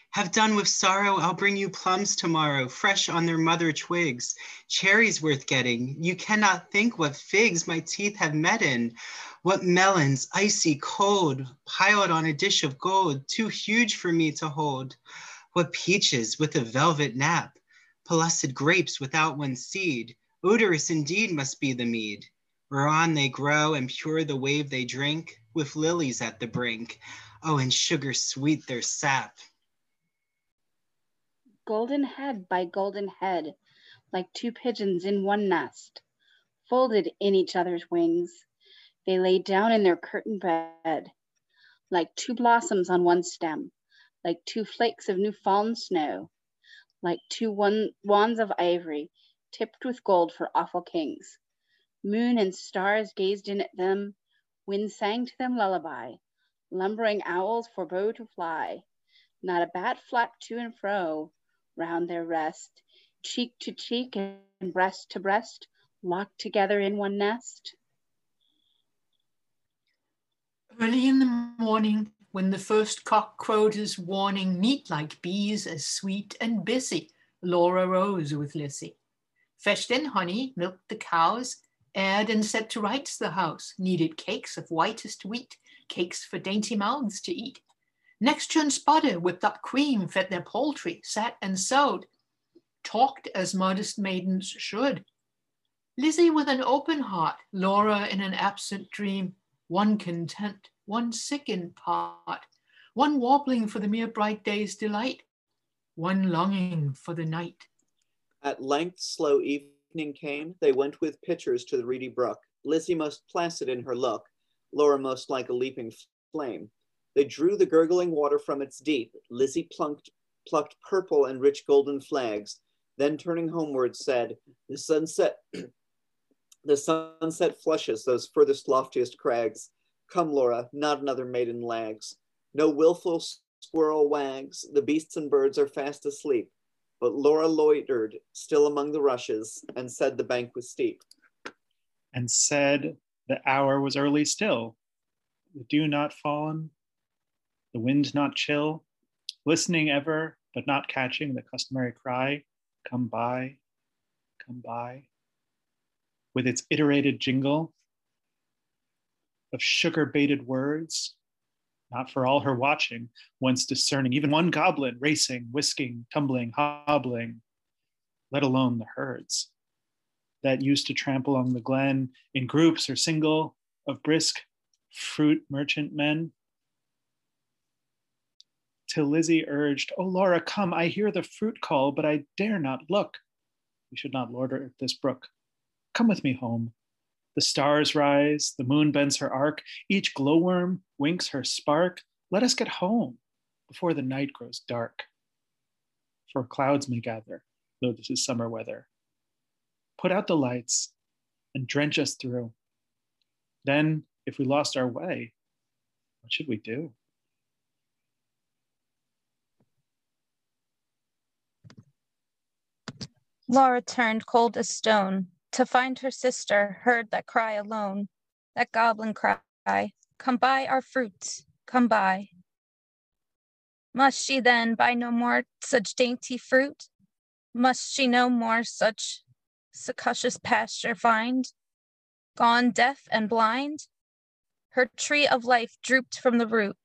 S1: Have done with sorrow, I'll bring you plums tomorrow, fresh on their mother twigs. Cherries worth getting, you cannot think what figs my teeth have met in. What melons, icy cold, piled on a dish of gold, too huge for me to hold. What peaches with a velvet nap, pellucid grapes without one seed, odorous indeed must be the mead, whereon they grow and pure the wave they drink, with lilies at the brink. Oh, and sugar sweet their sap.
S2: Golden head by golden head, like two pigeons in one nest, folded in each other's wings, they lay down in their curtain bed, like two blossoms on one stem like two flakes of new fallen snow, like two one, wands of ivory tipped with gold for awful kings. Moon and stars gazed in at them, wind sang to them lullaby, lumbering owls forbore to fly, not a bat flapped to and fro round their rest, cheek to cheek and breast to breast, locked together in one nest.
S5: Early in the morning, when the first cock crowed his warning, meet like bees as sweet and busy, Laura rose with Lizzie. Fetched in honey, milked the cows, aired and set to rights the house, kneaded cakes of whitest wheat, cakes for dainty mouths to eat. Next churned butter, whipped up cream, fed their poultry, sat and sewed, talked as modest maidens should. Lizzie with an open heart, Laura in an absent dream, one content, one sickened part, one warbling for the mere bright day's delight, one longing for the night.
S6: At length slow evening came, they went with pitchers to the reedy brook, Lizzie most placid in her look, Laura most like a leaping flame. They drew the gurgling water from its deep, Lizzie plunked, plucked purple and rich golden flags, then turning homeward said, the sunset, (clears throat) the sunset flushes those furthest loftiest crags, Come, Laura, not another maiden lags. No willful squirrel wags, the beasts and birds are fast asleep. But Laura loitered still among the rushes and said the bank was steep.
S3: And said the hour was early still, the dew not fallen, the wind not chill, listening ever, but not catching the customary cry, come buy, come buy, with its iterated jingle of sugar baited words, not for all her watching, once discerning even one goblin racing, whisking, tumbling, hobbling, let alone the herds that used to tramp along the glen in groups or single of brisk fruit merchant men. Till Lizzie urged, Oh, Laura, come, I hear the fruit call, but I dare not look. We should not loiter at this brook. Come with me home. The stars rise, the moon bends her arc, each glowworm winks her spark. Let us get home before the night grows dark. For clouds may gather, though this is summer weather. Put out the lights and drench us through. Then, if we lost our way, what should we do?
S4: Laura turned cold as stone to find her sister, heard that cry alone, that goblin cry, Come buy our fruits, come buy. Must she then buy no more such dainty fruit? Must she no more such succutious pasture find? Gone deaf and blind? Her tree of life drooped from the root.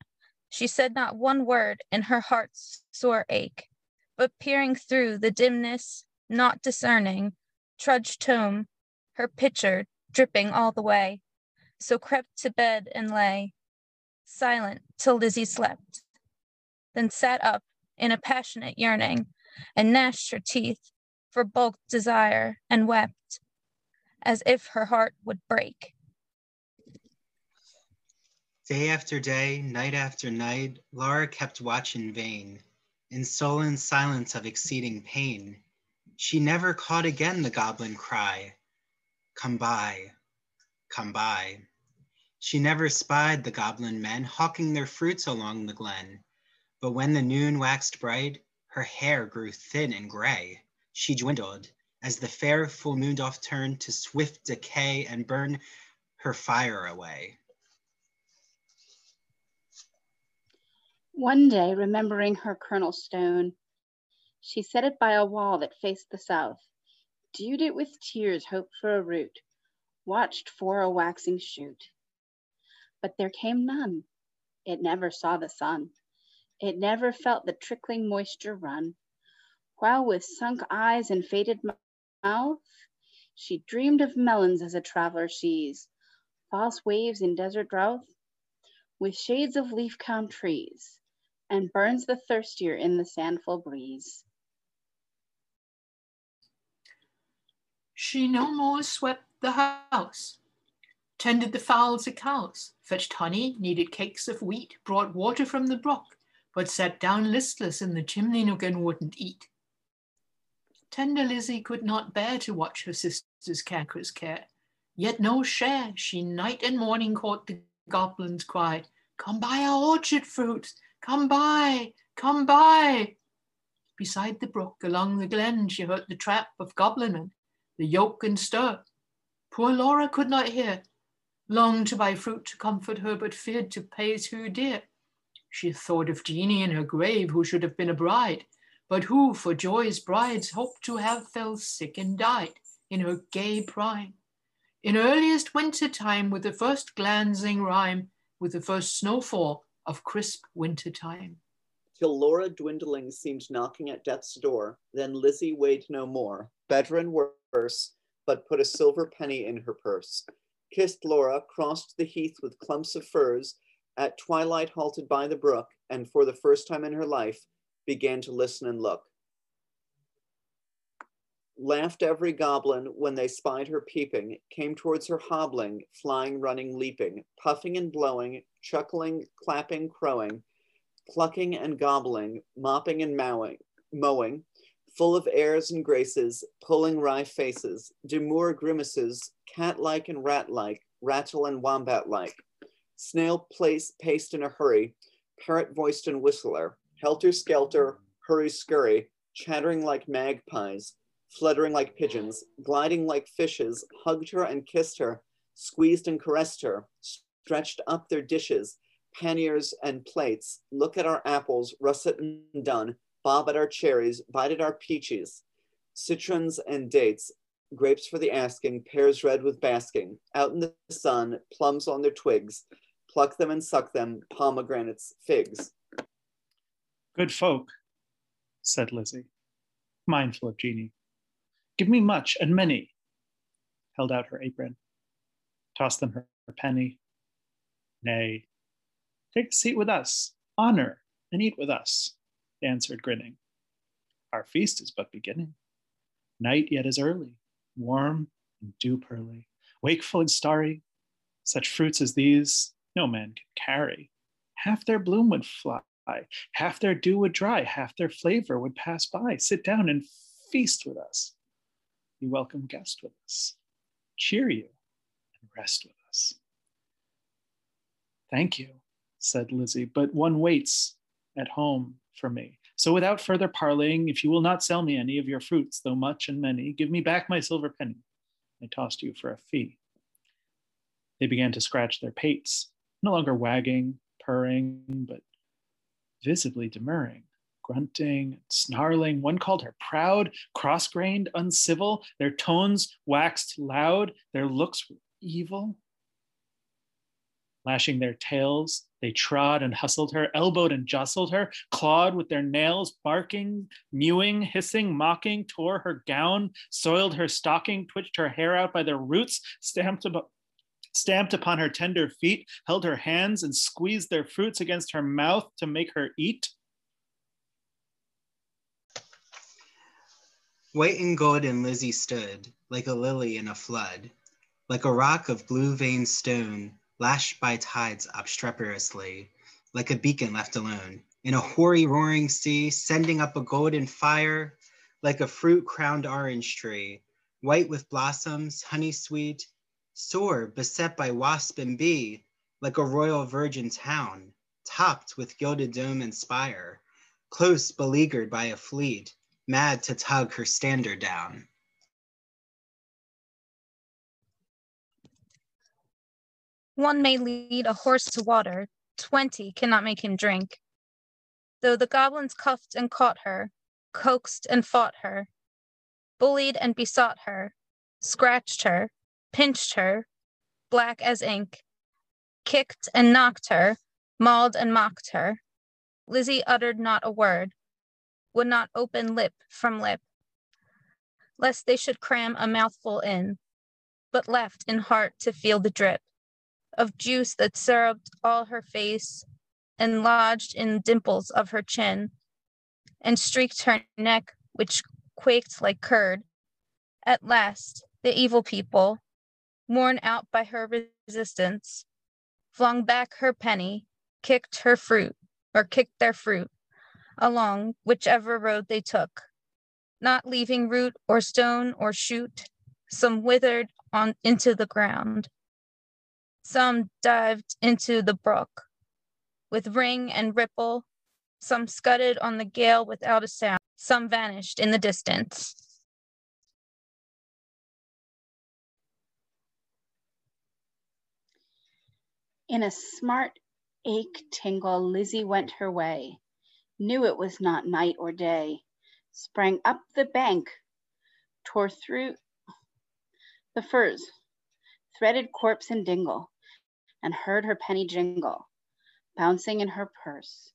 S4: She said not one word in her heart's sore ache, but peering through the dimness, not discerning, trudged home, her pitcher dripping all the way. So crept to bed and lay, silent till Lizzie slept, then sat up in a passionate yearning and gnashed her teeth for bulk desire and wept as if her heart would break.
S1: Day after day, night after night, Laura kept watch in vain. In sullen silence of exceeding pain, she never caught again the goblin cry, Come buy, come buy. She never spied the goblin men hawking their fruits along the glen. But when the noon waxed bright, her hair grew thin and gray. She dwindled as the fair full moon doth turn to swift decay and burn her fire away.
S2: One day, remembering her kernel stone, she set it by a wall that faced the south, dewed it with tears, hoped for a root, watched for a waxing shoot. But there came none. It never saw the sun. It never felt the trickling moisture run, while with sunk eyes and faded mouth, she dreamed of melons as a traveler sees, false waves in desert drouth, with shades of leaf-crowned trees, and burns the thirstier in the sandful breeze.
S5: She no more swept the house, tended the fowls and cows, fetched honey, kneaded cakes of wheat, brought water from the brook, but sat down listless in the chimney nook and wouldn't eat. Tender Lizzie could not bear to watch her sister's cankerous care, yet no share she night and morning caught the goblin's cry, Come buy our orchard fruits, come buy, come buy. Beside the brook, along the glen, she heard the trap of goblinmen, the yoke and stir. Poor Laura could not hear, longed to buy fruit to comfort her, but feared to pay too dear. She thought of Jeanie in her grave, who should have been a bride, but who for joy's brides hoped to have fell sick and died in her gay prime. In earliest winter time, with the first glancing rime, with the first snowfall of crisp winter time.
S6: Till Laura dwindling seemed knocking at death's door, then Lizzie weighed no more, better and worse, but put a silver penny in her purse. Kissed Laura, crossed the heath with clumps of firs, at twilight halted by the brook, and for the first time in her life began to listen and look. Laughed every goblin when they spied her peeping, came towards her hobbling, flying, running, leaping, puffing and blowing, chuckling, clapping, crowing, plucking and gobbling, mopping and mowing, mowing, full of airs and graces, pulling wry faces, demure grimaces, cat-like and rat-like, rattle and wombat-like, snail place paced in a hurry, parrot voiced and whistler, helter skelter, hurry scurry, chattering like magpies, fluttering like pigeons, gliding like fishes, hugged her and kissed her, squeezed and caressed her, stretched up their dishes, panniers and plates, look at our apples, russet and done, bob at our cherries, bite at our peaches, citrons and dates, grapes for the asking, pears red with basking, out in the sun, plums on their twigs, pluck them and suck them, pomegranates, figs.
S3: Good folk, said Lizzie, mindful of Jeanie. Give me much and many. Held out her apron, tossed them her, penny. Nay, take a seat with us, honor, and eat with us, answered, grinning. Our feast is but beginning. Night yet is early, warm and dew pearly, wakeful and starry. Such fruits as these no man can carry. Half their bloom would fly, half their dew would dry, half their flavor would pass by. Sit down and feast with us. Be welcome guest with us. Cheer you and rest with us. Thank you, said Lizzie, but one waits at home for me. So without further parleying, if you will not sell me any of your fruits, though much and many, give me back my silver penny. I tossed you for a fee. They began to scratch their pates, no longer wagging, purring, but visibly demurring. grunting, snarling. One called her proud, cross grained, uncivil. Their tones waxed loud, their looks were evil. Lashing their tails, they trod and hustled her, elbowed and jostled her, clawed with their nails, barking, mewing, hissing, mocking, tore her gown, soiled her stocking, twitched her hair out by their roots, stamped about stamped upon her tender feet, held her hands and squeezed their fruits against her mouth to make her eat.
S1: White and golden Lizzie stood, like a lily in a flood, like a rock of blue veined stone, lashed by tides obstreperously, like a beacon left alone, in a hoary roaring sea, sending up a golden fire, like a fruit crowned orange tree, white with blossoms, honey sweet, sore, beset by wasp and bee, like a royal virgin town, topped with gilded dome and spire, close beleaguered by a fleet, mad to tug her standard down.
S4: One may lead a horse to water, twenty cannot make him drink. Though the goblins cuffed and caught her, coaxed and fought her, bullied and besought her, scratched her, pinched her, black as ink, kicked and knocked her, mauled and mocked her. Lizzie uttered not a word, would not open lip from lip, lest they should cram a mouthful in, but left in heart to feel the drip of juice that syruped all her face and lodged in dimples of her chin and streaked her neck, which quaked like curd. At last, the evil people, worn out by her resistance, flung back her penny, kicked her fruit, or kicked their fruit, along whichever road they took, not leaving root or stone or shoot, some withered on into the ground. Some dived into the brook with ring and ripple, some scudded on the gale without a sound, some vanished in the distance.
S2: In a smart ache tingle, Lizzie went her way, knew it was not night or day, sprang up the bank, tore through the furze, threaded corpse and dingle, and heard her penny jingle, bouncing in her purse.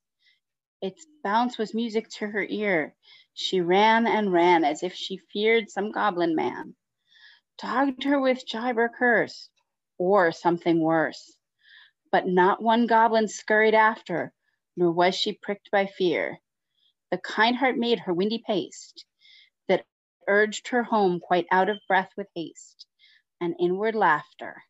S2: Its bounce was music to her ear. She ran and ran as if she feared some goblin man, dogged her with jibe or curse, or something worse. But not one goblin scurried after, nor was she pricked by fear. The kind heart made her windy paced, that urged her home quite out of breath with haste and inward laughter.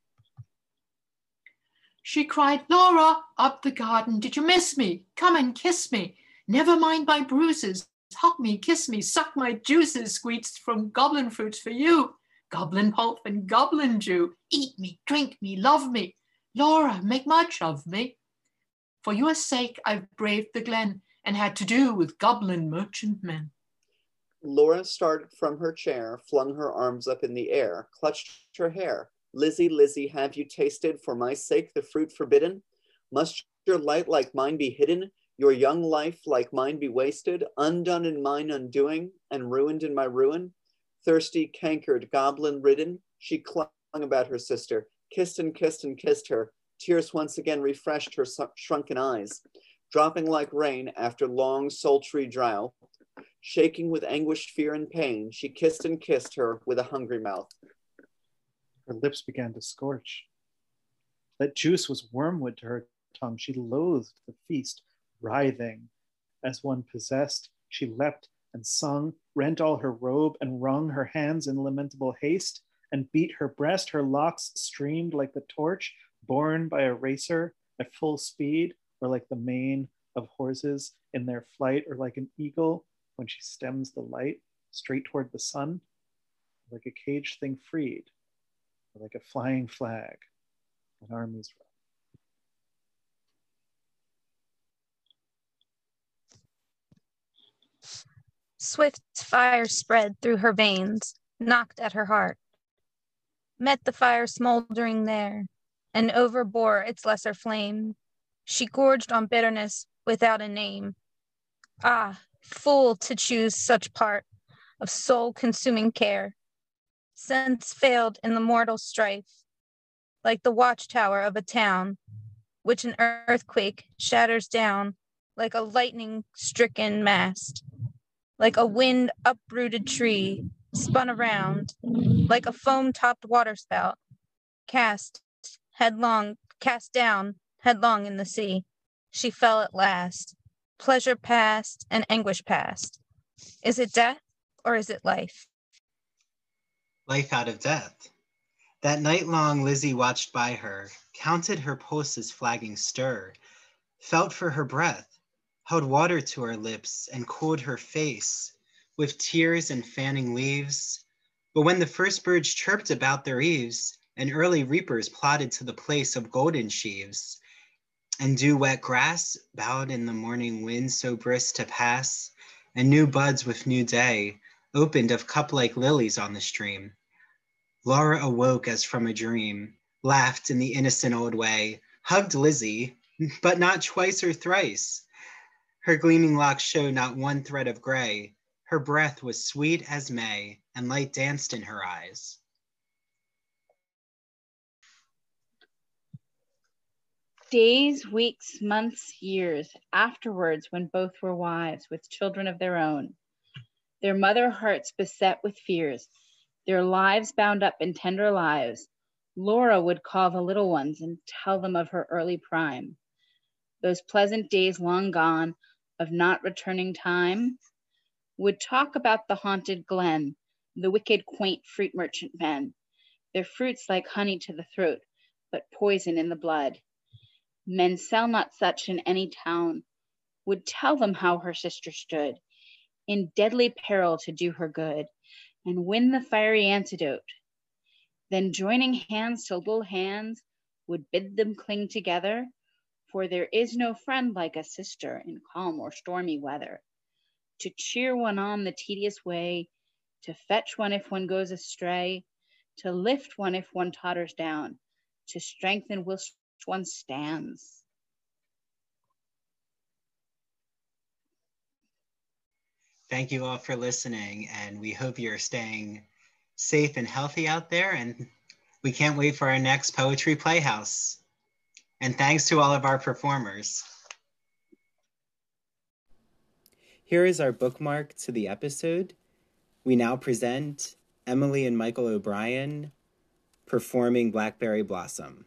S5: She cried, Laura, up the garden, did you miss me? Come and kiss me. Never mind my bruises. Hug me, kiss me, suck my juices, squeezed from goblin fruits for you. Goblin pulp and goblin dew. Eat me, drink me, love me. Laura, make much of me. For your sake, I've braved the glen and had to do with goblin merchantmen.
S6: Laura started from her chair, flung her arms up in the air, clutched her hair. Lizzie, Lizzie, have you tasted for my sake the fruit forbidden? Must your light like mine be hidden? Your young life like mine be wasted, undone in mine undoing, and ruined in my ruin? Thirsty, cankered, goblin ridden, she clung about her sister, kissed and kissed and kissed her. Tears once again refreshed her shrunken eyes, dropping like rain after long, sultry drought. Shaking with anguish, fear, and pain, she kissed and kissed her with a hungry mouth.
S3: Her lips began to scorch. That juice was wormwood to her tongue. She loathed the feast, writhing. As one possessed, she leapt and sung, rent all her robe, and wrung her hands in lamentable haste and beat her breast. Her locks streamed like the torch borne by a racer at full speed, or like the mane of horses in their flight, or like an eagle when she stems the light straight toward the sun, like a caged thing freed, like a flying flag when armies run.
S4: Swift fire spread through her veins, knocked at her heart met the fire smoldering there, and overbore its lesser flame. She gorged on bitterness without a name. Ah, fool to choose such part of soul consuming care. Sense failed in the mortal strife, like the watchtower of a town, which an earthquake shatters down like a lightning stricken mast, like a wind uprooted tree spun around, like a foam topped waterspout, cast headlong, cast down headlong in the sea. She fell at last, pleasure past and anguish past. Is it death or is it life?
S1: Life out of death. That night long Lizzie watched by her, counted her pulses flagging stir, felt for her breath, held water to her lips and cooled her face with tears and fanning leaves. But when the first birds chirped about their eaves, and early reapers plodded to the place of golden sheaves, and dew wet grass bowed in the morning wind so brisk to pass, and new buds with new day opened of cup like lilies on the stream. Laura awoke as from a dream, laughed in the innocent old way, hugged Lizzie, but not twice or thrice. Her gleaming locks showed not one thread of gray. Her breath was sweet as May, and light danced in her eyes.
S2: Days, weeks, months, years afterwards, when both were wives with children of their own, their mother hearts beset with fears, their lives bound up in tender lives, Laura would call the little ones and tell them of her early prime, those pleasant days long gone of not returning time, would talk about the haunted glen, the wicked, quaint fruit merchant men, their fruits like honey to the throat, but poison in the blood. Men sell not such in any town, would tell them how her sister stood in deadly peril to do her good and win the fiery antidote. Then joining hands to little hands would bid them cling together, for there is no friend like a sister in calm or stormy weather. To cheer one on the tedious way, to fetch one if one goes astray, to lift one if one totters down, to strengthen whilst one stands.
S1: Thank you all for listening, and we hope you're staying safe and healthy out there. And we can't wait for our next Poetry Playhouse. And thanks to all of our performers. Here is our bookmark to the episode. We now present Emily and Michael O'Brien performing Blackberry Blossom.